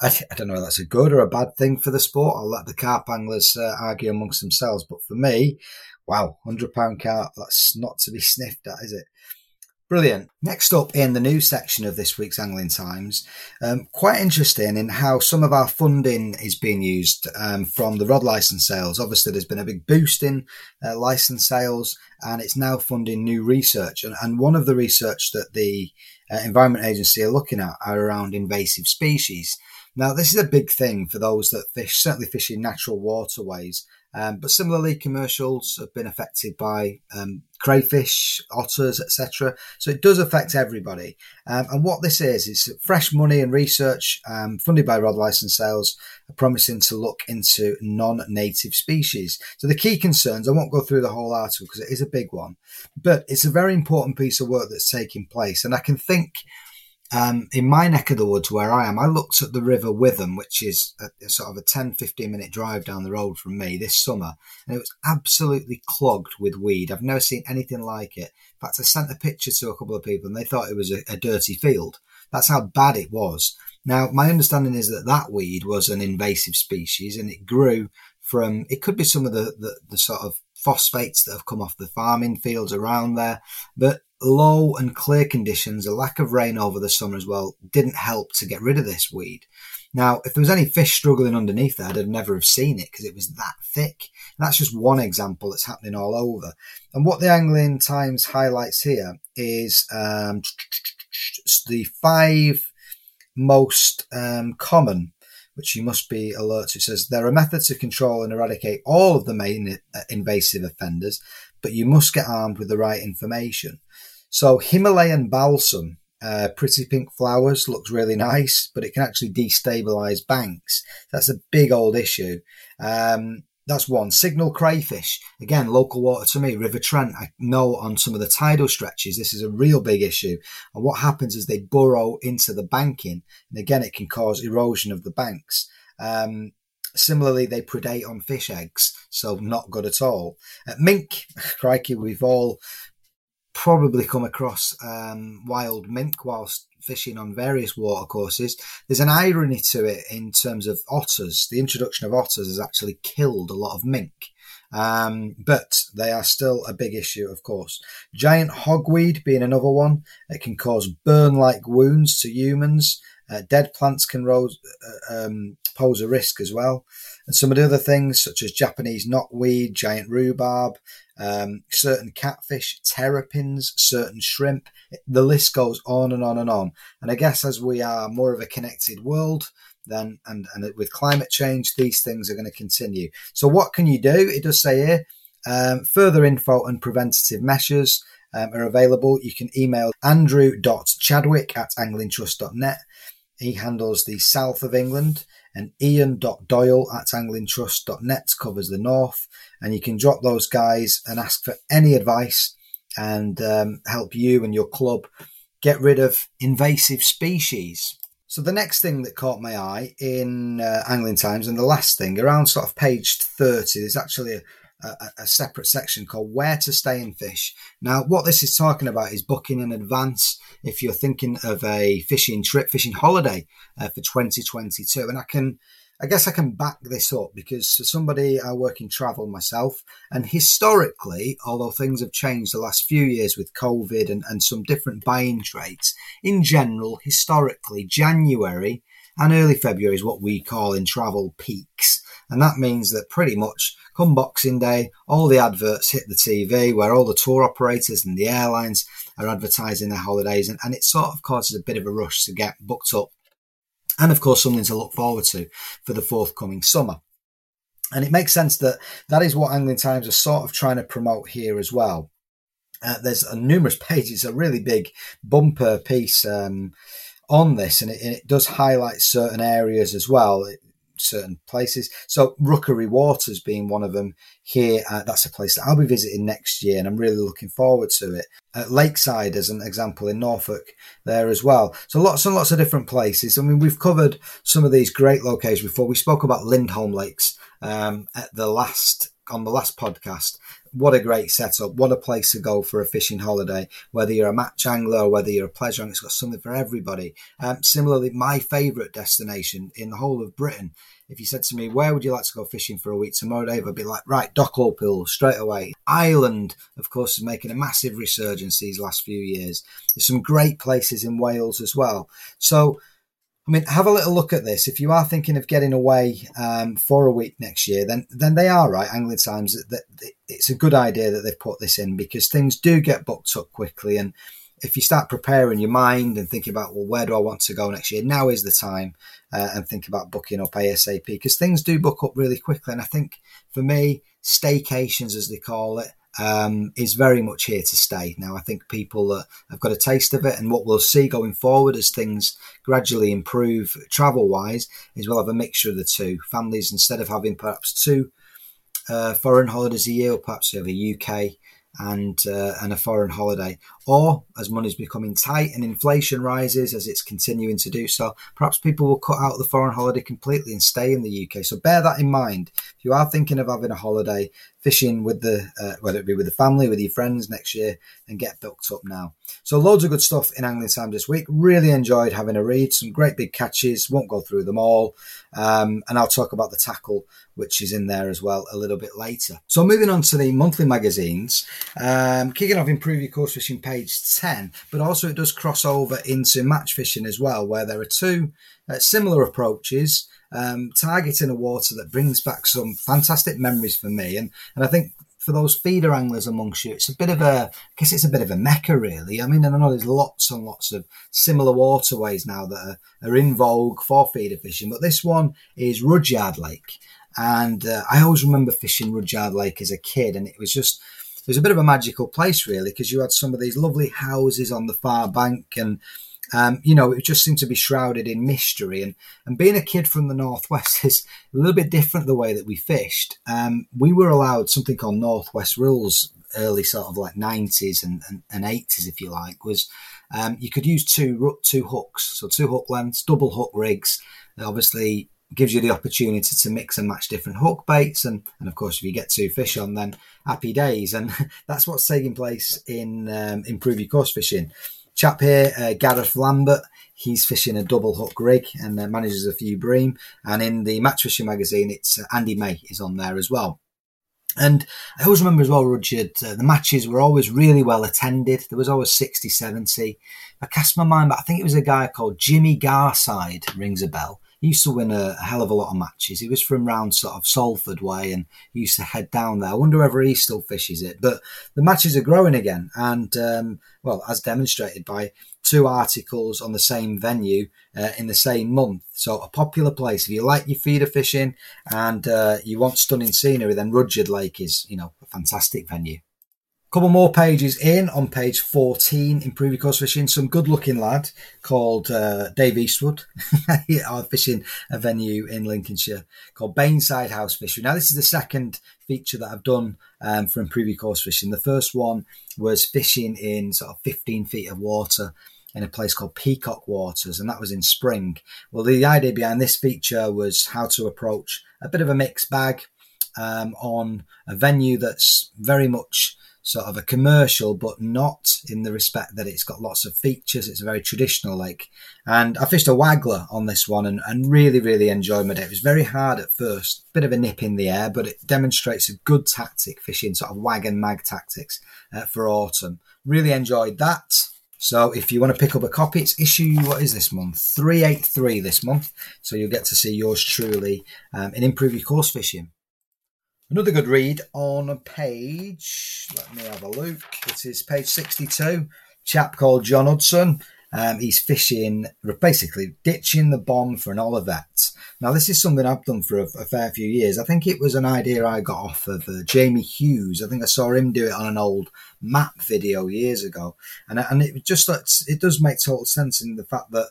I, I, don't know if that's a good or a bad thing for the sport. I'll let the carp anglers uh, argue amongst themselves. But for me, wow, 100 pound carp, that's not to be *laughs* sniffed at, is it? Brilliant. Next up in the news section of this week's Angling Times, um, quite interesting in how some of our funding is being used um, from the rod license sales. Obviously, there's been a big boost in uh, license sales, and it's now funding new research. And, and one of the research that the uh, Environment Agency are looking at are around invasive species. Now, this is a big thing for those that fish, certainly fish in natural waterways. Um, but similarly, commercials have been affected by um, crayfish, otters, etc. So it does affect everybody. Um, and what this is, is fresh money and research um, funded by Rod License Sales are promising to look into non-native species. So the key concerns, I won't go through the whole article because it is a big one, but it's a very important piece of work that's taking place. And I can think um, in my neck of the woods where I am, I looked at the River Witham, which is a, a sort of a 10, 15 minute drive down the road from me this summer, and it was absolutely clogged with weed. I've never seen anything like it. In fact, I sent a picture to a couple of people and they thought it was a, a dirty field. That's how bad it was. Now, my understanding is that that weed was an invasive species and it grew from, it could be some of the, the, the sort of phosphates that have come off the farming fields around there, but low and clear conditions, a lack of rain over the summer as well, didn't help to get rid of this weed. Now, if there was any fish struggling underneath there, I'd never have seen it because it was that thick. And that's just one example that's happening all over. And what the Angling Times highlights here is um, *tsk* the five most um, common, which you must be alert to. It says there are methods to control and eradicate all of the main uh, invasive offenders, but you must get armed with the right information. So Himalayan balsam, uh, pretty pink flowers, looks really nice, but it can actually destabilize banks. That's a big old issue. Um, that's one. Signal crayfish. Again, local water to me, River Trent. I know on some of the tidal stretches, this is a real big issue. And what happens is they burrow into the banking. And again, it can cause erosion of the banks. Um, similarly, they predate on fish eggs. So not good at all. Uh, mink, *laughs* crikey, we've all probably come across um, wild mink whilst fishing on various watercourses. There's an irony to it in terms of otters. The introduction of otters has actually killed a lot of mink. Um, but they are still a big issue, of course. Giant hogweed being another one. It can cause burn like wounds to humans. Uh, dead plants can rose, uh, um, pose a risk as well. And some of the other things, such as Japanese knotweed, giant rhubarb, um, certain catfish, terrapins, certain shrimp. The list goes on and on and on. And I guess as we are more of a connected world, then and, and with climate change, these things are going to continue. So what can you do? It does say here, um, further info and preventative measures um, are available. You can email andrew.chadwick at anglingtrust.net. He handles the south of England and ian.doyle at anglingtrust.net covers the north. And you can drop those guys and ask for any advice and um, help you and your club get rid of invasive species. So the next thing that caught my eye in uh, Angling Times and the last thing around sort of page 30, there's actually a, a, a, separate section called Where to Stay and Fish. Now, what this is talking about is booking in advance if you're thinking of a fishing trip, fishing holiday uh, for 2022. And I can, I guess I can back this up because for somebody, I work in travel myself. And historically, although things have changed the last few years with COVID and, and some different buying traits, in general, historically, January and early February is what we call in travel peaks. And that means that pretty much come Boxing Day, all the adverts hit the TV where all the tour operators and the airlines are advertising their holidays. And, and it sort of causes a bit of a rush to get booked up. And of course, something to look forward to for the forthcoming summer. And it makes sense that that is what Angling Times are sort of trying to promote here as well. Uh, there's a numerous *laughs* pages, a really big bumper piece um, on this, and it, and it, does highlight certain areas as well certain places. So Rookery Waters being one of them here. Uh, that's a place that I'll be visiting next year, and I'm really looking forward to it. At Lakeside, as an example, in Norfolk, there as well. So lots and lots of different places. I mean, we've covered some of these great locations before. We spoke about Lindholme Lakes um, at the last on the last podcast. What a great setup. What a place to go for a fishing holiday. Whether you're a match angler or whether you're a pleasure angler, it's got something for everybody. Um, similarly, my favourite destination in the whole of Britain, if you said to me, where would you like to go fishing for a week tomorrow, Dave? I'd be like, right, Dockall straight away. Ireland, of course, is making a massive resurgence these last few years. There's some great places in Wales as well. So I mean, have a little look at this. If you are thinking of getting away um, for a week next year, then then they are right. Angling Times that, that it's a good idea that they've put this in because things do get booked up quickly, and if you start preparing your mind and thinking about well, where do I want to go next year? Now is the time, uh, and think about booking up ASAP because things do book up really quickly. And I think for me, staycations as they call it um, is very much here to stay. Now, I think people uh, have got a taste of it, and what we'll see going forward as things gradually improve travel wise is we'll have a mixture of the two. Families, instead of having perhaps two uh, foreign holidays a year, or perhaps have a UK and uh, and a foreign holiday, or as money's becoming tight and inflation rises as it's continuing to do so, perhaps people will cut out the foreign holiday completely and stay in the UK. So bear that in mind. If you are thinking of having a holiday, fishing with the uh, whether it be with the family, with your friends next year, and get booked up now. So loads of good stuff in Angling Time this week. Really enjoyed having a read. Some great big catches. Won't go through them all, um, and I'll talk about the tackle which is in there as well a little bit later. So moving on to the monthly magazines, um, kicking off Improve Your Coarse Fishing page 10, but also it does cross over into match fishing as well, where there are two uh, similar approaches um, targeting a water that brings back some fantastic memories for me. And, and I think for those feeder anglers amongst you, it's a bit of a, I guess it's a bit of a mecca, really. I mean, I know there's lots and lots of similar waterways now that are, are in vogue for feeder fishing, but this one is Rudyard Lake. And uh, I always remember fishing Rudyard Lake as a kid, and it was just, it was a bit of a magical place, really, because you had some of these lovely houses on the far bank and um, you know, it just seemed to be shrouded in mystery. And, and being a kid from the Northwest *laughs* is a little bit different the way that we fished. Um, we were allowed something called Northwest rules, early sort of like 90s and, and, and 80s, if you like, was um, you could use two, two hooks, so two hook lengths, double hook rigs. Obviously, gives you the opportunity to mix and match different hook baits and, and of course if you get two fish on then happy days and *laughs* that's what's taking place in um, improve your coarse fishing chap here, uh, Gareth Lambert, he's fishing a double hook rig and uh, manages a few bream. And in the match fishing magazine, it's uh, Andy May is on there as well. And I always remember as well, Rudyard, uh, the matches were always really well attended. There was always 60, 70. I cast my mind, but I think it was a guy called Jimmy Garside, rings a bell. He used to win a, a, hell of a lot of matches. He was from round sort of Salford way and he used to head down there. I wonder whether he still fishes it. But the matches are growing again. And, um, well, as demonstrated by two articles on the same venue uh, in the same month. So a popular place. If you like your feeder fishing and uh, you want stunning scenery, then Rudyard Lake is, you know, a fantastic venue couple more pages in on page 14 improve your coarse fishing. Some good looking lad called uh, dave eastwood. *laughs* Are fishing a venue in lincolnshire called bainside house fishing now this is the second feature that i've done um, for improve your course fishing. The first one was fishing in sort of 15 feet of water in a place called Peacock Waters, and that was in spring. Well, the idea behind this feature was how to approach a bit of a mixed bag um, on a venue that's very much sort of a commercial, but not in the respect that it's got lots of features. It's a very traditional lake. And I fished a waggler on this one and, and really, really enjoyed my day. It was very hard at first, bit of a nip in the air, but it demonstrates a good tactic fishing, sort of wagon mag tactics uh, for autumn. Really enjoyed that. So if you want to pick up a copy, it's issue, what is this month? 383 this month. So you'll get to see yours truly um, in Improve Your Coarse Fishing. Another good read on a page, let me have a look. It is page 62, chap called John Hudson. Um, he's fishing, basically ditching the bomb for an olivette. Now, this is something I've done for a, a, fair few years. I think it was an idea I got off of uh, Jamie Hughes. I think I saw him do it on an old map video years ago, and and it just it does make total sense in the fact that.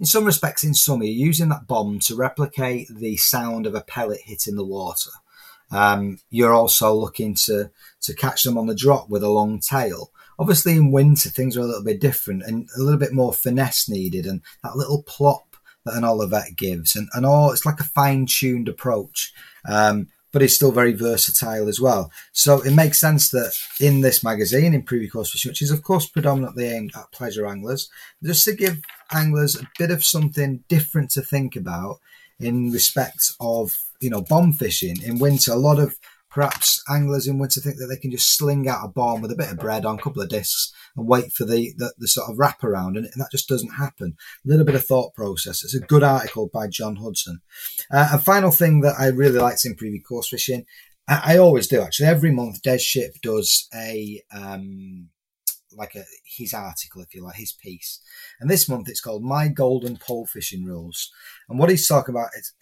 In some respects, in summer, you're using that bomb to replicate the sound of a pellet hitting the water. Um, you're also looking to to catch them on the drop with a long tail. Obviously, in winter, things are a little bit different and a little bit more finesse needed, and that little plop that an olivette gives, and, and all it's like a fine tuned approach. Um, but it's still very versatile as well. So it makes sense that in this magazine, in Your Coarse Fishing, which is of course predominantly aimed at pleasure anglers, just to give anglers a bit of something different to think about in respect of you know bomb fishing in winter. A lot of perhaps anglers in winter think that they can just sling out a bomb with a bit of bread on a couple of discs and wait for the, the, the sort of wraparound, and, and that just doesn't happen. A little bit of thought process. It's a good article by John Hudson. Uh, a final thing that I really liked in preview course fishing, I, I, always do actually. Every month, Des Shipp does a um, like a his article, if you like, his piece. And this month it's called My Golden Pole Fishing Rules. And what he's talking about is,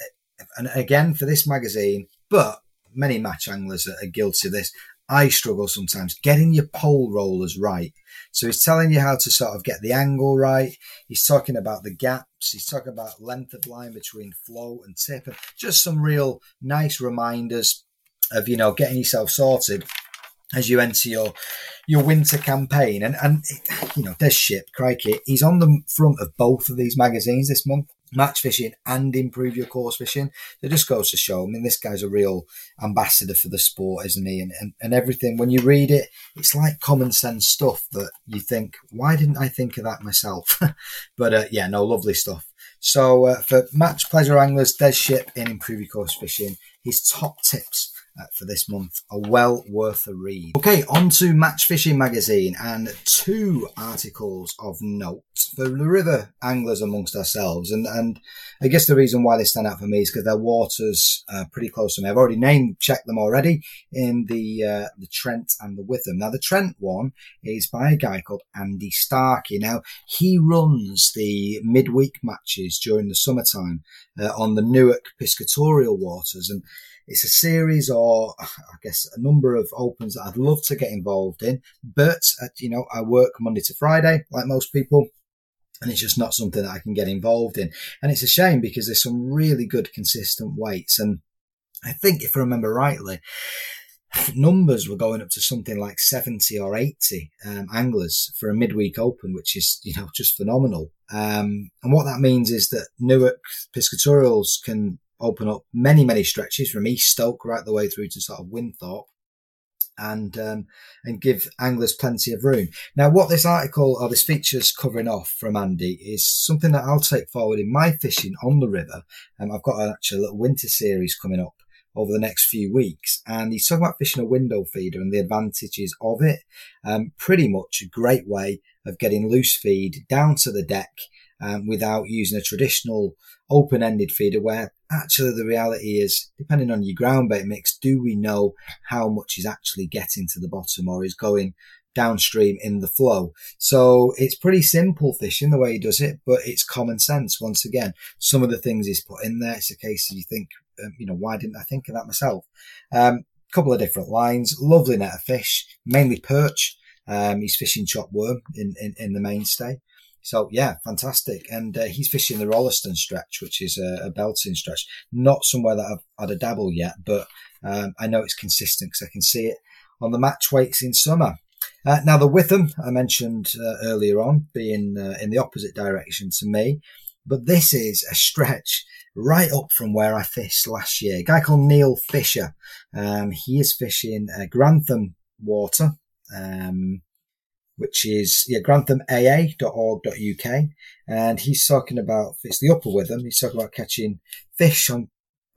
and again for this magazine, but many match anglers are, guilty of this. I struggle sometimes getting your pole rollers right. So he's telling you how to sort of get the angle right. He's talking about the gaps. He's talking about length of line between float and tip, and just some real nice reminders of you know getting yourself sorted as you enter your your winter campaign. And and you know, Des Shipp, crikey. He's on the front of both of these magazines this month match fishing and improve your coarse fishing. It just goes to show. I mean, this guy's a real ambassador for the sport, isn't he? And, and, and everything, when you read it, it's like common sense stuff that you think, why didn't I think of that myself? *laughs* but uh, yeah, no, lovely stuff. So uh, for match pleasure anglers, Des Shipp in Improve Your Coarse Fishing, his top tips uh, for this month are well worth a read. Okay, on to Match Fishing Magazine and two articles of note for the river anglers amongst ourselves. And, and I guess the reason why they stand out for me is because their waters are pretty close to me. I've already name checked them already in the, uh, the Trent and the Witham. Now, the Trent one is by a guy called Andy Starkey. Now, he runs the midweek matches during the summertime uh, on the Newark piscatorial waters. And it's a series or I guess a number of opens that I'd love to get involved in, but uh, you know, I work Monday to Friday like most people. And it's just not something that I can get involved in. And it's a shame because there's some really good consistent weights. And I think if I remember rightly, numbers were going up to something like 70 or 80 um, anglers for a midweek open, which is, you know, just phenomenal. Um, and what that means is that Newark piscatorials can open up many, many stretches from East Stoke right the way through to sort of Winthorpe and um, and give anglers plenty of room. Now, what this article or this feature's covering off from Andy is something that I'll take forward in my fishing on the river. Um, I've got an actual little winter series coming up over the next few weeks, and he's talking about fishing a window feeder and the advantages of it. Um, pretty much a great way of getting loose feed down to the deck um, without using a traditional open-ended feeder where actually the reality is depending on your ground bait mix do we know how much is actually getting to the bottom or is going downstream in the flow? So it's pretty simple fishing the way he does it but it's common sense. Once again some of the things he's put in there it's a case of you think um, you know why didn't i think of that myself? Um, couple of different lines lovely net of fish mainly perch. Um, he's fishing chop worm in, in, in the mainstay so yeah, fantastic. And uh, he's fishing the Rolleston stretch, which is a, a, belting stretch. Not somewhere that I've had a dabble yet, but um, I know it's consistent because I can see it on the match weights in summer. Uh, now the Witham I mentioned uh, earlier on being uh, in the opposite direction to me, but this is a stretch right up from where I fished last year. A guy called Neil Fisher. Um, he is fishing uh, Grantham water. Um, which is yeah, granthamaa.org.uk. And he's talking about, it's the upper Witham, he's talking about catching fish on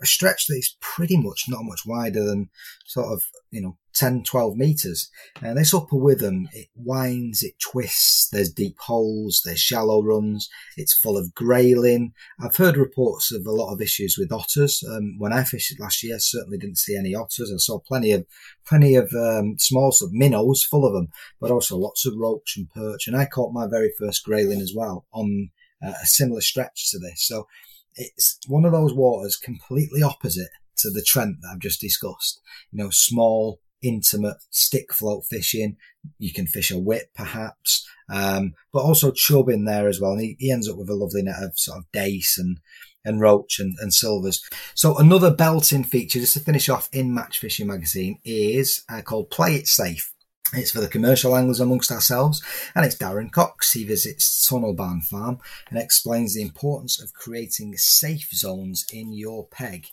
a stretch that is pretty much not much wider than sort of, you know, 10, 12 meters. And this upper Witham, it winds, it twists, there's deep holes, there's shallow runs, it's full of grayling. I've heard reports of a lot of issues with otters. Um, when I fished it last year, I certainly didn't see any otters. I saw plenty of, plenty of, um, small sort of minnows full of them, but also lots of roach and perch. And I caught my very first grayling as well on uh, a similar stretch to this. So it's one of those waters completely opposite to the Trent that I've just discussed. You know, small, intimate stick float fishing. You can fish a whip perhaps, um, but also chub in there as well. And he, he, ends up with a lovely net of sort of dace and, and roach and, and silvers. So another belting feature, just to finish off in Match Fishing Magazine, is uh, called Play It Safe. It's for the commercial anglers amongst ourselves, and it's Darren Cox. He visits Tunnelbarn Farm and explains the importance of creating safe zones in your peg.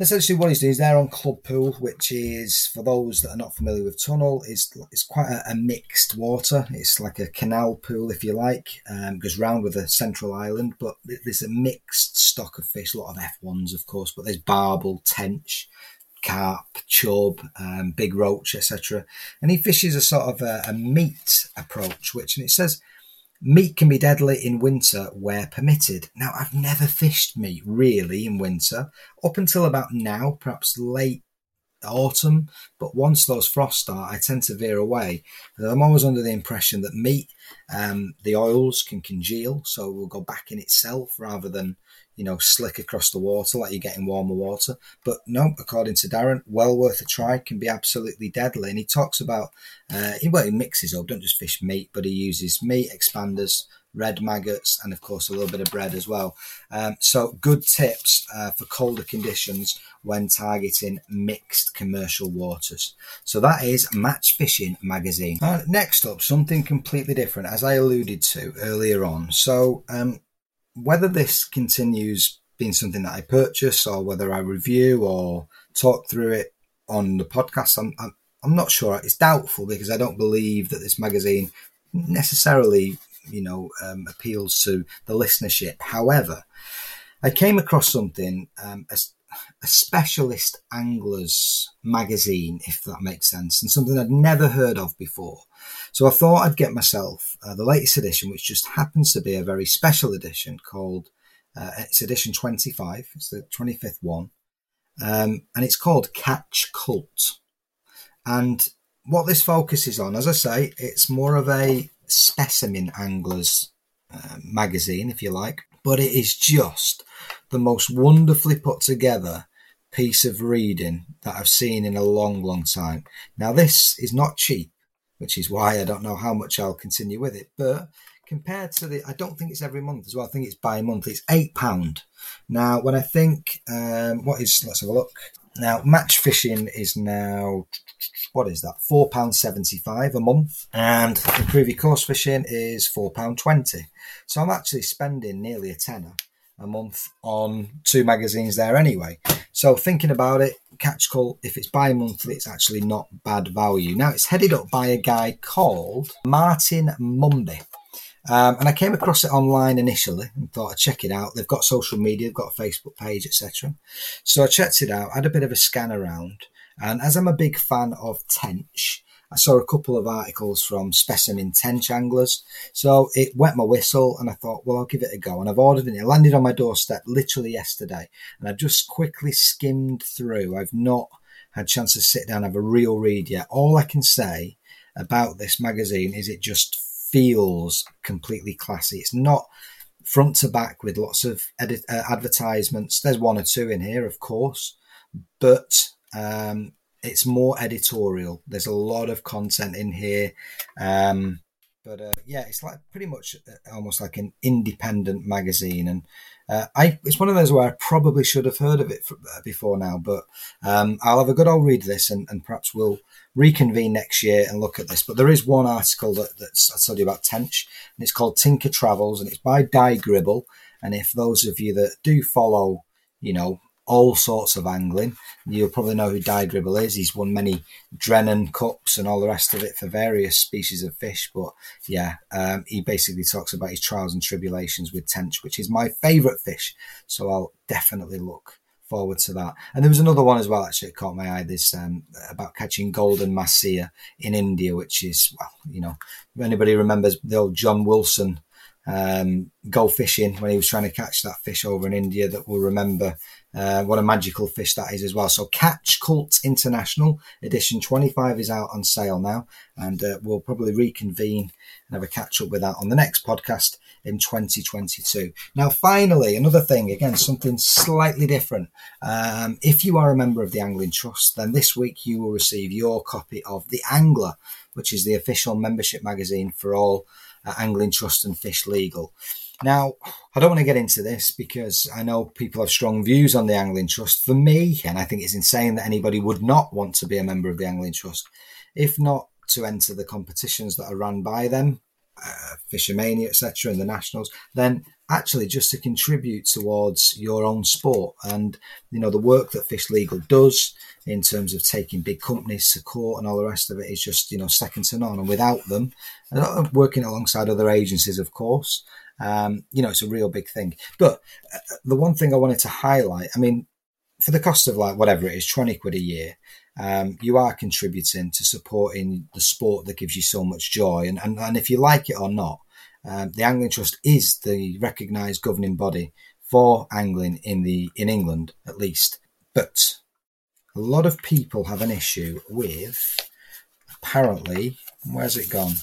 Essentially, what he's doing is they're on Club Pool, which is, for those that are not familiar with Tunnel, is it's quite a, a, mixed water. It's like a canal pool, if you like, um, goes round with a central island, but there's a mixed stock of fish, a lot of F1s, of course, but there's barbel, tench, carp, chub, um, big roach, etc. And he fishes a sort of a, a meat approach, which, and it says, Meat can be deadly in winter where permitted. Now, I've never fished meat really in winter up until about now, perhaps late autumn. But once those frosts start, I tend to veer away. I'm always under the impression that meat, um, the oils can congeal, so it will go back in itself rather than you know slick across the water like you get in warmer water. But no, according to Darren, well worth a try. Can be absolutely deadly. And he talks about uh, well, he mixes up. Don't just fish meat, but he uses meat expanders red maggots, and of course a little bit of bread as well. Um, so good tips uh, for colder conditions when targeting mixed commercial waters. So that is Match Fishing Magazine. Uh, next up, something completely different, as I alluded to earlier on. So um, whether this continues being something that I purchase or whether I review or talk through it on the podcast, I'm, I'm, I'm not sure. It's doubtful because I don't believe that this magazine necessarily you know um, appeals to the listenership. However, I came across something um, a, a specialist anglers magazine, if that makes sense, and something I'd never heard of before. So I thought I'd get myself uh, the latest edition, which just happens to be a very special edition called uh, it's edition 25. It's the 25th one. Um, and it's called Catch Cult. And what this focuses on, as I say, it's more of a specimen anglers uh, magazine, if you like, but it is just the most wonderfully put together piece of reading that I've seen in a long, long time. Now, this is not cheap, which is why I don't know how much I'll continue with it, but compared to the, I don't think it's every month as well. I think it's bi month. It's eight pound. Now, when I think, um, what is? Let's have a look. Now, match fishing is now what is that? Four pound seventy five a month, and improving coarse fishing is four pound twenty. So I'm actually spending nearly a tenner a month on two magazines there anyway. So thinking about it, Catch Cult, if it's bi-monthly, it's actually not bad value. Now it's headed up by a guy called Martin Mumby. Um, and I came across it online initially and thought I'd check it out. They've got social media, they've got a Facebook page, etc. So I checked it out, had a bit of a scan around, and as I'm a big fan of tench, I saw a couple of articles from specimen tench anglers. So it wet my whistle and I thought, well, I'll give it a go. And I've ordered it. It landed on my doorstep literally yesterday. And I've just quickly skimmed through. I've not had a chance to sit down and have a real read yet. All I can say about this magazine is it just feels completely classy. It's not front to back with lots of edit, uh, advertisements. There's one or two in here, of course, but um, it's more editorial. There's a lot of content in here. Um, but uh, yeah, it's like pretty much uh, almost like an independent magazine, and uh, I it's one of those where I probably should have heard of it for, uh, before now, but um, I'll have a good old read this, and, and, perhaps we'll reconvene next year and look at this. But there is one article that, that's I told you about Tench, and it's called Tinker Travels, and it's by Dai Gribble. And if those of you that do follow, you know, all sorts of angling. You'll probably know who Dai Gribble is. He's won many Drennan Cups and all the rest of it for various species of fish. But yeah, um, he basically talks about his trials and tribulations with tench, which is my favourite fish. So I'll definitely look forward to that. And there was another one as well, actually, that caught my eye. This um, about catching golden mahseer in India, which is, well, you know, if anybody remembers the old John Wilson um, go fishing when he was trying to catch that fish over in India that will remember uh, what a magical fish that is as well. So Catch Cult International edition 25 is out on sale now and uh, we'll probably reconvene and have a catch up with that on the next podcast in 2022. Now, finally, another thing, again, something slightly different. Um, if you are a member of the Angling Trust, then this week you will receive your copy of The Angler, which is the official membership magazine for all uh, Angling Trust and Fish Legal. Now, I don't want to get into this because I know people have strong views on the Angling Trust. For me, and I think it's insane that anybody would not want to be a member of the Angling Trust, if not to enter the competitions that are run by them, uh, Fish'O'Mania, etc., and the Nationals, then actually just to contribute towards your own sport and you know the work that Fish Legal does in terms of taking big companies to court and all the rest of it is just you know second to none. And without them, uh, working alongside other agencies, of course, um, you know it's a real big thing. But uh, the one thing I wanted to highlight, I mean, for the cost of like whatever it is, twenty quid a year. Um, you are contributing to supporting the sport that gives you so much joy. And, and, and if you like it or not, um, the Angling Trust is the recognised governing body for angling in the in England, at least. But a lot of people have an issue with apparently where's it gone?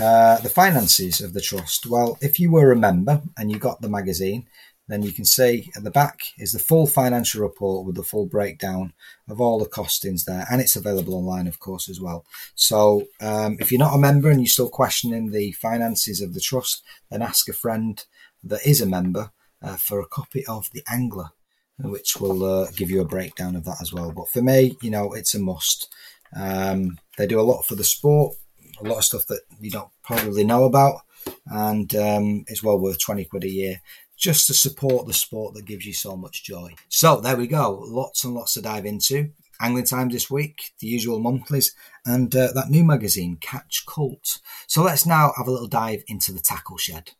Uh, the finances of the trust. Well, if you were a member and you got the magazine, then you can see at the back is the full financial report with the full breakdown of all the costings there, and it's available online, of course, as well. So um, if you're not a member and you're still questioning the finances of the trust, then ask a friend that is a member uh, for a copy of The Angler, which will uh, give you a breakdown of that as well. But for me, you know, it's a must. Um, they do a lot for the sport, a lot of stuff that you don't probably know about, and um, it's well worth 20 quid a year just to support the sport that gives you so much joy. So there we go. Lots and lots to dive into. Angling Times this week, the usual monthlies, and uh, that new magazine, Catch Cult. So let's now have a little dive into the tackle shed.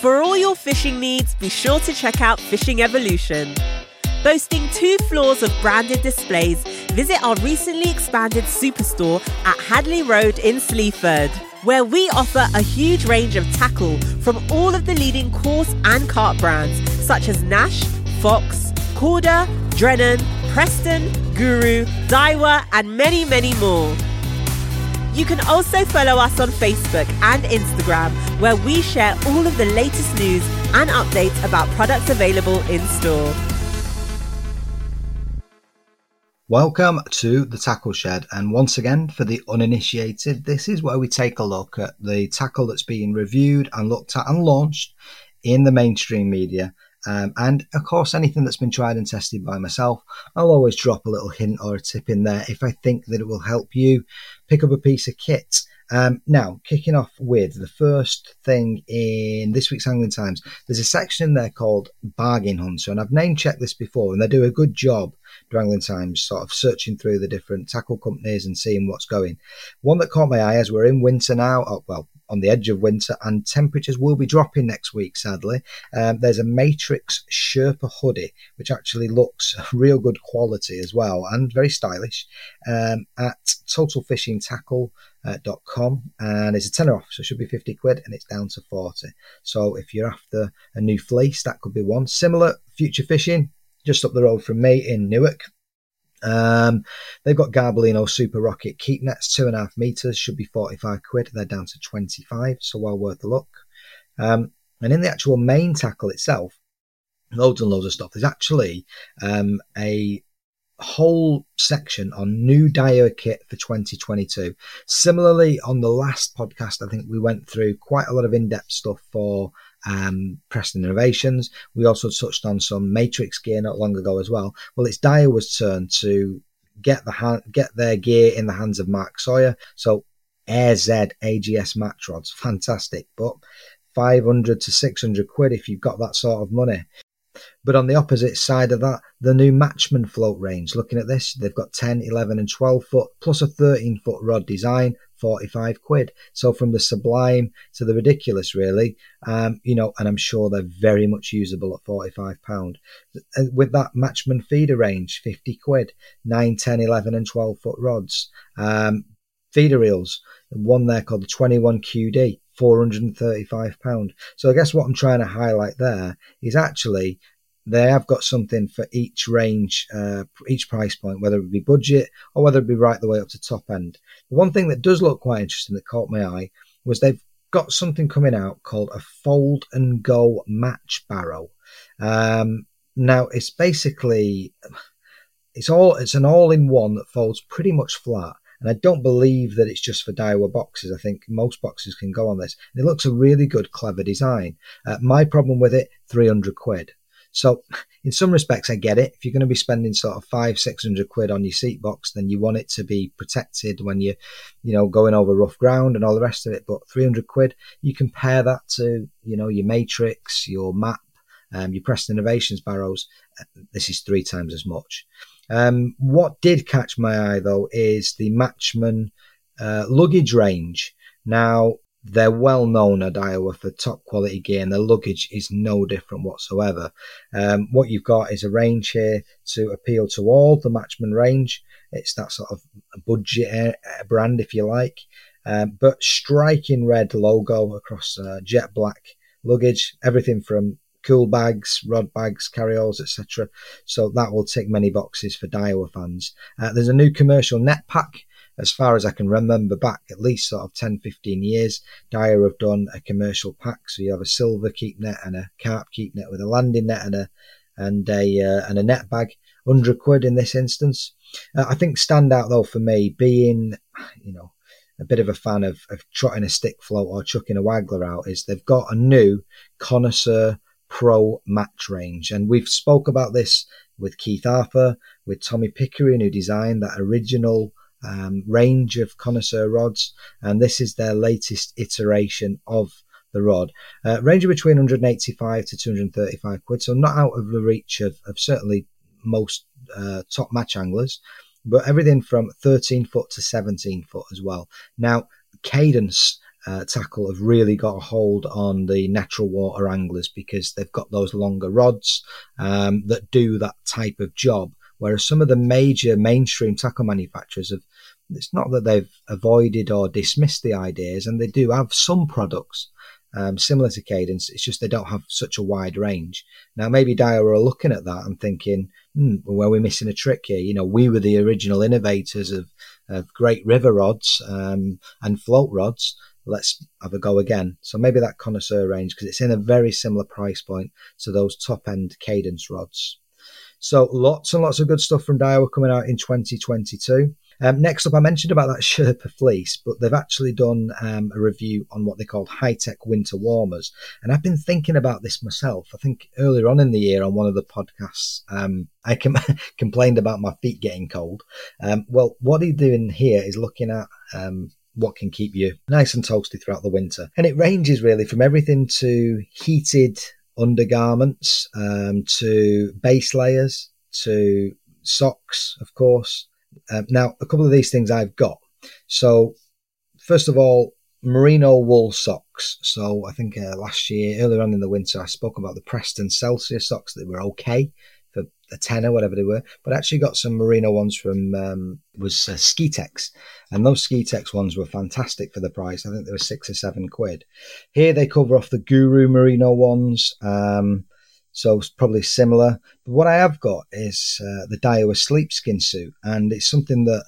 For all your fishing needs, be sure to check out Fishing Evolution. Boasting two floors of branded displays, visit our recently expanded superstore at Hadley Road in Sleaford where we offer a huge range of tackle from all of the leading coarse and cart brands such as Nash, Fox, Korda, Drennan, Preston, Guru, Daiwa, and many, many more. You can also follow us on Facebook and Instagram, where we share all of the latest news and updates about products available in store. Welcome to the Tackle Shed, and once again, for the uninitiated, this is where we take a look at the tackle that's being reviewed and looked at and launched in the mainstream media. Um, and of course, anything that's been tried and tested by myself, I'll always drop a little hint or a tip in there if I think that it will help you pick up a piece of kit. Um, now, kicking off with the first thing in this week's Angling Times, there's a section in there called Bargain Hunter, and I've name checked this before, and they do a good job Angling Times, sort of searching through the different tackle companies and seeing what's going. One that caught my eye as we're in winter now, oh, well, on the edge of winter, and temperatures will be dropping next week, sadly. Um, there's a Matrix Sherpa hoodie, which actually looks *laughs* real good quality as well and very stylish um, at totalfishingtackle.com and it's a tenner off, so it should be 50 quid and it's down to 40. So if you're after a new fleece, that could be one. Similar, Future Fishing, just up the road from me in Newark. Um, they've got Garbolino Super Rocket keep nets, two and a half meters, should be 45 quid. They're down to 25, so well worth a look. Um, and in the actual main tackle itself, loads and loads of stuff. There's actually um, a whole section on new Daiwa kit for 2022. Similarly, on the last podcast, I think we went through quite a lot of in depth stuff for um, Preston Innovations. We also touched on some Matrix gear not long ago as well. Well, it's Daiwa's turn to get the hand, get their gear in the hands of Mark Sawyer. So Air Z AGS match rods, fantastic, but 500 to 600 quid if you've got that sort of money. But on the opposite side of that, the new Matchman float range. Looking at this, they've got 10, 11, and 12 foot plus a 13 foot rod design, 45 quid. So from the sublime to the ridiculous, really, um, you know, and I'm sure they're very much usable at 45 pound. With that Matchman feeder range, 50 quid, 9, 10, 11, and 12 foot rods. Um, feeder reels, one there called the 21 QD, 435 pound. So I guess what I'm trying to highlight there is actually they have got something for each range, uh, each price point, whether it be budget or whether it be right the way up to top end. The one thing that does look quite interesting that caught my eye was they've got something coming out called a fold and go match barrow. Um, now it's basically it's all it's an all in one that folds pretty much flat. And I don't believe that it's just for Daiwa boxes. I think most boxes can go on this. And it looks a really good, clever design. Uh, my problem with it, 300 quid. So *laughs* in some respects, I get it. If you're going to be spending sort of five, six hundred quid on your seat box, then you want it to be protected when you're, you know, going over rough ground and all the rest of it. But 300 quid, you compare that to, you know, your Matrix, your map, um, your Innovations barrows. Uh, this is three times as much. Um, what did catch my eye though is the Matchman uh, luggage range. Now, they're well known at Daiwa for top quality gear, and their luggage is no different whatsoever. Um, what you've got is a range here to appeal to all the Matchman range. It's that sort of budget brand, if you like, um, but striking red logo across uh, jet black luggage. Everything from cool bags, rod bags, carryalls, etc. So that will tick many boxes for Daiwa fans. Uh, there's a new commercial net pack as far as I can remember back at least sort of 10, 15 years, Daiwa have done a commercial pack. So you have a silver keep net and a carp keep net with a landing net and a, and a, uh, and a net bag, 100 quid in this instance. Uh, I think stand out though for me being, you know, a bit of a fan of, of trotting a stick float or chucking a waggler out is they've got a new connoisseur pro match range. And we've spoke about this with Keith Arthur, with Tommy Pickering, who designed that original um, range of connoisseur rods, and this is their latest iteration of the rod, uh, ranging between 185 to 235 quid, so not out of the reach of, of certainly most uh, top match anglers, but everything from 13 foot to 17 foot as well. Now, Cadence uh, tackle have really got a hold on the natural water anglers because they've got those longer rods um, that do that type of job. Whereas some of the major mainstream tackle manufacturers have it's not that they've avoided or dismissed the ideas, and they do have some products um, similar to Cadence. It's just they don't have such a wide range. Now, maybe Daiwa are looking at that and thinking, hmm, well, we're missing a trick here. You know, we were the original innovators of, of great river rods um, and float rods. Let's have a go again. So maybe that connoisseur range, because it's in a very similar price point to those top end Cadence rods. So lots and lots of good stuff from Daiwa coming out in 2022. Um, next up, I mentioned about that *laughs* Sherpa fleece, but they've actually done um, a review on what they call high tech winter warmers. And I've been thinking about this myself. I think earlier on in the year on one of the podcasts, um, *laughs* I com- complained about my feet getting cold. Um, well, what he's doing here is looking at um, what can keep you nice and toasty throughout the winter. And it ranges really from everything to heated undergarments um, to base layers to socks, of course, um, now, a couple of these things I've got. So, first of all, merino wool socks. So, I think uh, last year, earlier on in the winter, I spoke about the Preston Celsius socks that were okay a tenner, whatever they were. But I actually got some merino ones from um, was uh, Skee-Tex, and those Skee-Tex ones were fantastic for the price. I think they were six or seven quid. Here they cover off the Guru merino ones. Um, so it's probably similar. But what I have got is uh, the Daiwa Sleepskin suit, and it's something that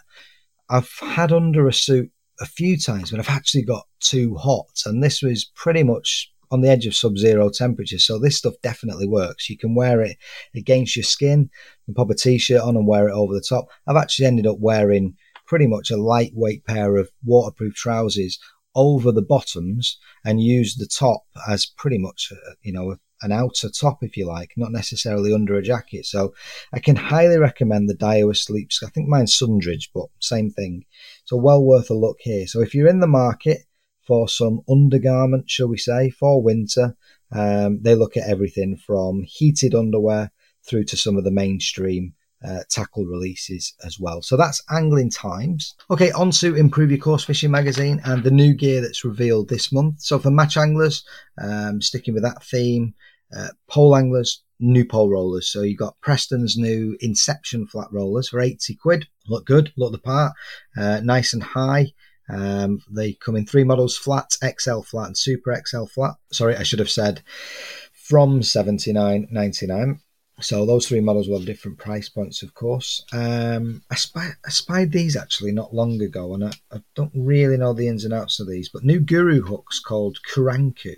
I've had under a suit a few times, but I've actually got too hot, and this was pretty much on the edge of sub-zero temperature. So this stuff definitely works. You can wear it against your skin, and pop a t-shirt on and wear it over the top. I've actually ended up wearing pretty much a lightweight pair of waterproof trousers over the bottoms and use the top as pretty much, uh, you know, an outer top, if you like, not necessarily under a jacket. So I can highly recommend the Daiwa Sleeps. I think mine's Sundridge, but same thing. So well worth a look here. So if you're in the market for some undergarment, shall we say, for winter, Um, they look at everything from heated underwear through to some of the mainstream uh, tackle releases as well. So that's Angling Times. Okay, on to Improve Your Coarse Fishing magazine and the new gear that's revealed this month. So for match anglers, um, sticking with that theme, uh, pole anglers, new pole rollers. So you've got Preston's new Inception flat rollers for 80 quid. Look good, look the part, uh, nice and high. Um, they come in three models flat, XL flat, and Super XL flat. Sorry, I should have said from 79.99. So those three models will have different price points, of course. Um, I, spy, I spied these actually not long ago, and I, I, don't really know the ins and outs of these. But new Guru hooks called Kuranku.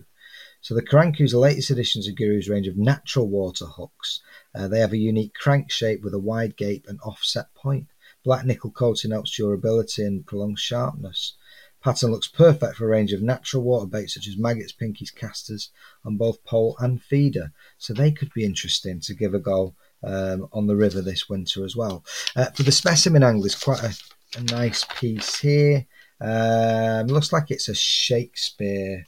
So the Kuranku is the latest additions of Guru's range of natural water hooks. Uh, they have a unique crank shape with a wide gape and offset point. Black nickel coating helps durability and prolongs sharpness. Pattern looks perfect for a range of natural water baits such as maggots, pinkies, casters on both pole and feeder. So they could be interesting to give a go um, on the river this winter as well. Uh, for the specimen angle, there's quite a, a nice piece here. Um, looks like it's a Shakespeare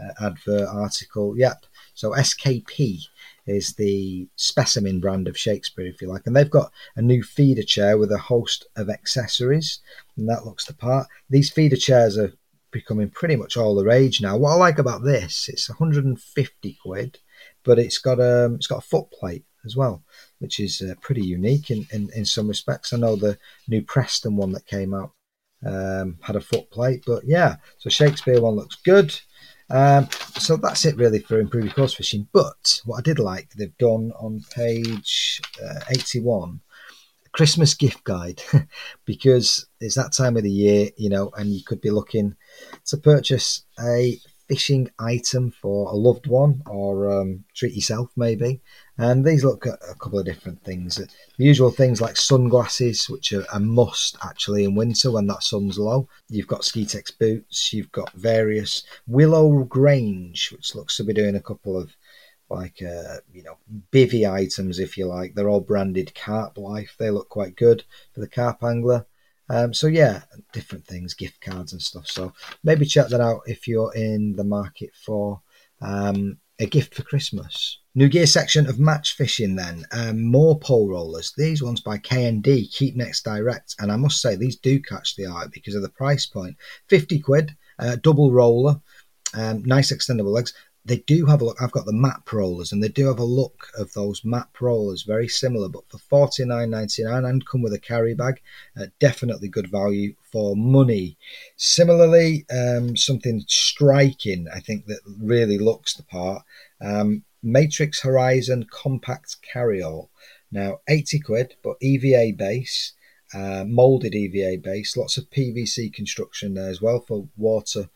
uh, advert article. Yep. So SKP is the specimen brand of Shakespeare, if you like. And they've got a new feeder chair with a host of accessories, and that looks the part. These feeder chairs are becoming pretty much all the rage now. What I like about this, it's 150 quid, but it's got a um, it's got a foot plate as well, which is uh, pretty unique in, in, in some respects. I know the new Preston one that came out um, had a foot plate, but yeah, so Shakespeare one looks good. Um, so that's it really for improving coarse fishing. But what I did like, they've done on page uh, 81, Christmas gift guide, *laughs* because it's that time of the year, you know, and you could be looking to purchase a fishing item for a loved one or um, treat yourself maybe. And these look at a couple of different things. The usual things like sunglasses, which are a must actually in winter when that sun's low. You've got Skee-Tex boots. You've got various Willow Grange, which looks to be doing a couple of like uh, you know bivy items if you like. They're all branded Carp Life. They look quite good for the carp angler. Um, so yeah, different things, gift cards and stuff. So maybe check that out if you're in the market for um, a gift for Christmas. New gear section of match fishing then. Um, more pole rollers. These ones by KND, Keep Nets Direct. And I must say, these do catch the eye because of the price point. 50 quid, uh, double roller, um, nice extendable legs they do have a look. I've got the map rollers, and they do have a look of those map rollers, very similar, but for forty nine ninety nine, and come with a carry bag. Uh, definitely good value for money. Similarly, um, something striking, I think that really looks the part. Um, Matrix Horizon Compact Carryall. Now eighty quid, but EVA base, uh, molded EVA base, lots of PVC construction there as well for water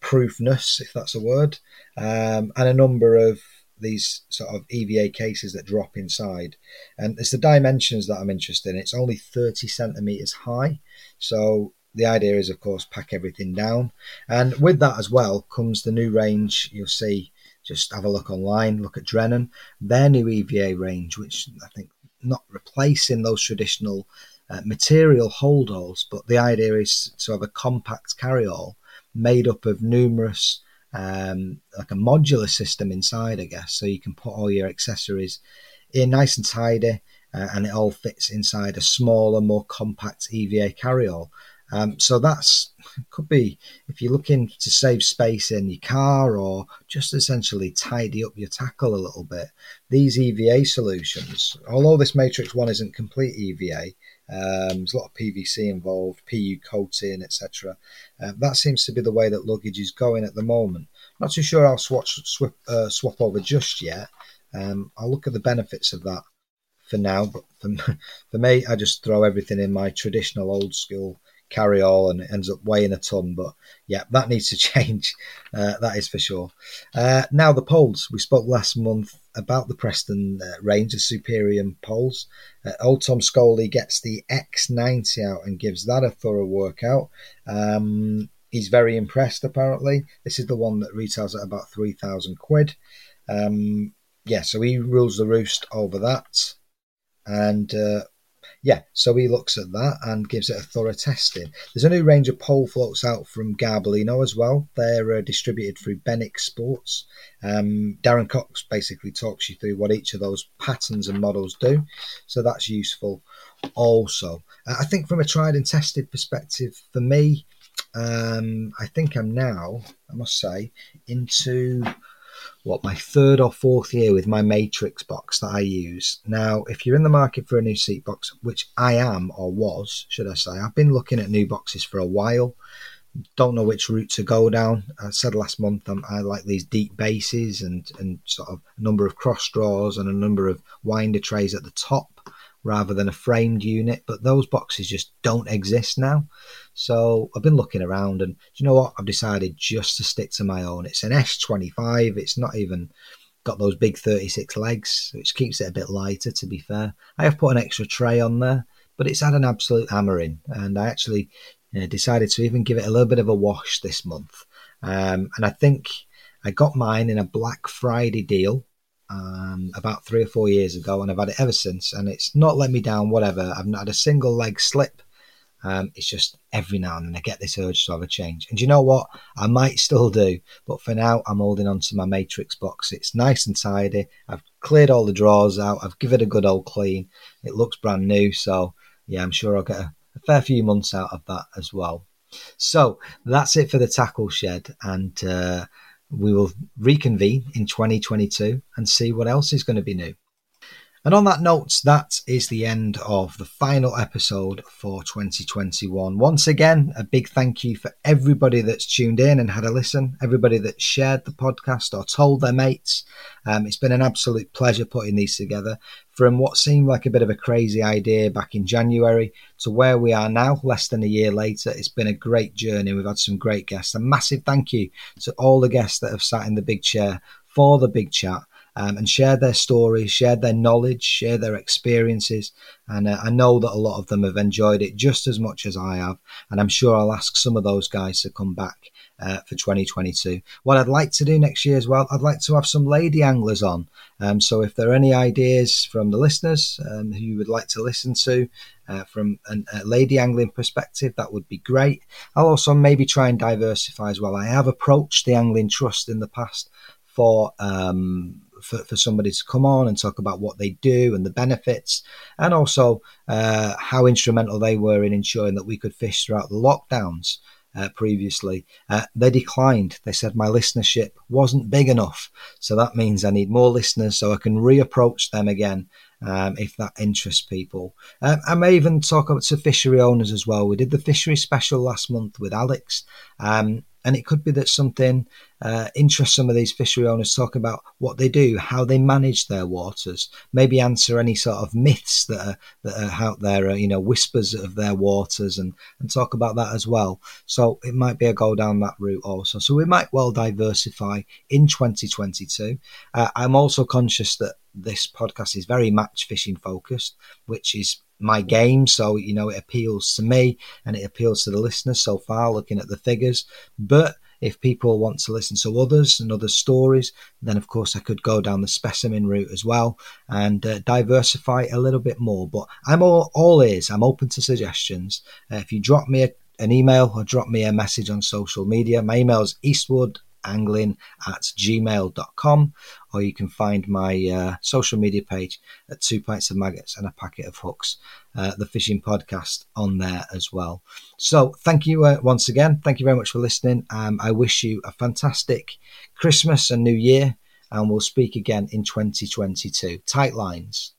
proofness, if that's a word, um, and a number of these sort of EVA cases that drop inside. And it's the dimensions that I'm interested in. It's only 30 centimeters high. So the idea is, of course, pack everything down. And with that as well comes the new range. You'll see, just have a look online, look at Drennan, their new EVA range, which I think not replacing those traditional uh, material holdalls, but the idea is to have a compact carry-all made up of numerous um, like a modular system inside, I guess. So you can put all your accessories in nice and tidy, uh, and it all fits inside a smaller, more compact EVA carryall. Um, so that's could be if you're looking to save space in your car or just essentially tidy up your tackle a little bit. These EVA solutions, although this Matrix one isn't complete EVA, um, there's a lot of PVC involved, PU coating, etc. Uh, that seems to be the way that luggage is going at the moment. Not too sure I'll swatch, swap, uh, swap over just yet. Um, I'll look at the benefits of that for now, but for, *laughs* for me, I just throw everything in my traditional old school carry all and it ends up weighing a ton. But yeah, that needs to *laughs* change. Uh, that is for sure. Uh, now, the poles. We spoke last month about the Preston uh, range of Superior poles. Uh, old Tom Scully gets the X90 out and gives that a thorough workout. Um, he's very impressed, apparently. This is the one that retails at about 3,000 quid. Um, yeah, so he rules the roost over that. And uh, yeah, so he looks at that and gives it a thorough testing. There's a new range of pole floats out from Garbolino as well. They're uh, distributed through Benick Sports. Um, Darren Cox basically talks you through what each of those patterns and models do, so that's useful. Also, uh, I think from a tried and tested perspective, for me, um, I think I'm now, I must say, into what my third or fourth year with my Matrix box that I use. Now, if you're in the market for a new seat box, which I am or was, should I say, I've been looking at new boxes for a while. Don't know which route to go down. I said last month um, I like these deep bases and and sort of a number of cross draws and a number of winder trays at the top rather than a framed unit. But those boxes just don't exist now. So I've been looking around, and you know what? I've decided just to stick to my own. It's an S25. It's not even got those big 36 legs, which keeps it a bit lighter. To be fair, I have put an extra tray on there, but it's had an absolute hammering, and I actually you know, decided to even give it a little bit of a wash this month. Um, and I think I got mine in a Black Friday deal um, about three or four years ago, and I've had it ever since. And it's not let me down, whatever. I've not had a single leg slip. Um, it's just every now and then I get this urge to have a change. And you know what? I might still do, but for now, I'm holding on to my Matrix box. It's nice and tidy. I've cleared all the drawers out. I've given it a good old clean. It looks brand new. So, yeah, I'm sure I'll get a, a fair few months out of that as well. So, that's it for the tackle shed. And, uh, we will reconvene in 2022 and see what else is going to be new. And on that note, that is the end of the final episode for 2021. Once again, a big thank you for everybody that's tuned in and had a listen, everybody that shared the podcast or told their mates. Um, it's been an absolute pleasure putting these together. From what seemed like a bit of a crazy idea back in January to where we are now, less than a year later, it's been a great journey. We've had some great guests. A massive thank you to all the guests that have sat in the big chair for the big chat um, and shared their stories, shared their knowledge, shared their experiences. And uh, I know that a lot of them have enjoyed it just as much as I have. And I'm sure I'll ask some of those guys to come back uh, for 2022. What I'd like to do next year as well, I'd like to have some lady anglers on. Um, so if there are any ideas from the listeners um, who you would like to listen to, uh, from a lady angling perspective, that would be great. I'll also maybe try and diversify as well. I have approached the Angling Trust in the past for um, for, for somebody to come on and talk about what they do and the benefits, and also uh, how instrumental they were in ensuring that we could fish throughout the lockdowns. Uh, previously, uh, they declined. They said my listenership wasn't big enough. So that means I need more listeners so I can reapproach them again um, if that interests people. Um, I may even talk about to fishery owners as well. We did the fishery special last month with Alex. Um, and it could be that something uh, interests some of these fishery owners talk about what they do, how they manage their waters, maybe answer any sort of myths that are, that are out there, uh, you know, whispers of their waters and, and talk about that as well. So it might be a go down that route also. So we might well diversify in 2022. Uh, I'm also conscious that this podcast is very match fishing focused, which is my game. So, you know, it appeals to me and it appeals to the listeners so far, looking at the figures. But if people want to listen to others and other stories, then of course I could go down the specimen route as well and uh, diversify a little bit more. But I'm all, all ears, I'm open to suggestions. Uh, if you drop me a, an email or drop me a message on social media, my email is eastwood angling at gmail.com, or you can find my uh, social media page at Two Pints of Maggots and a Packet of Hooks, uh, the fishing podcast, on there as well. So, thank you uh, once again. Thank you very much for listening. Um, I wish you a fantastic Christmas and New Year, and we'll speak again in 2022. Tight lines.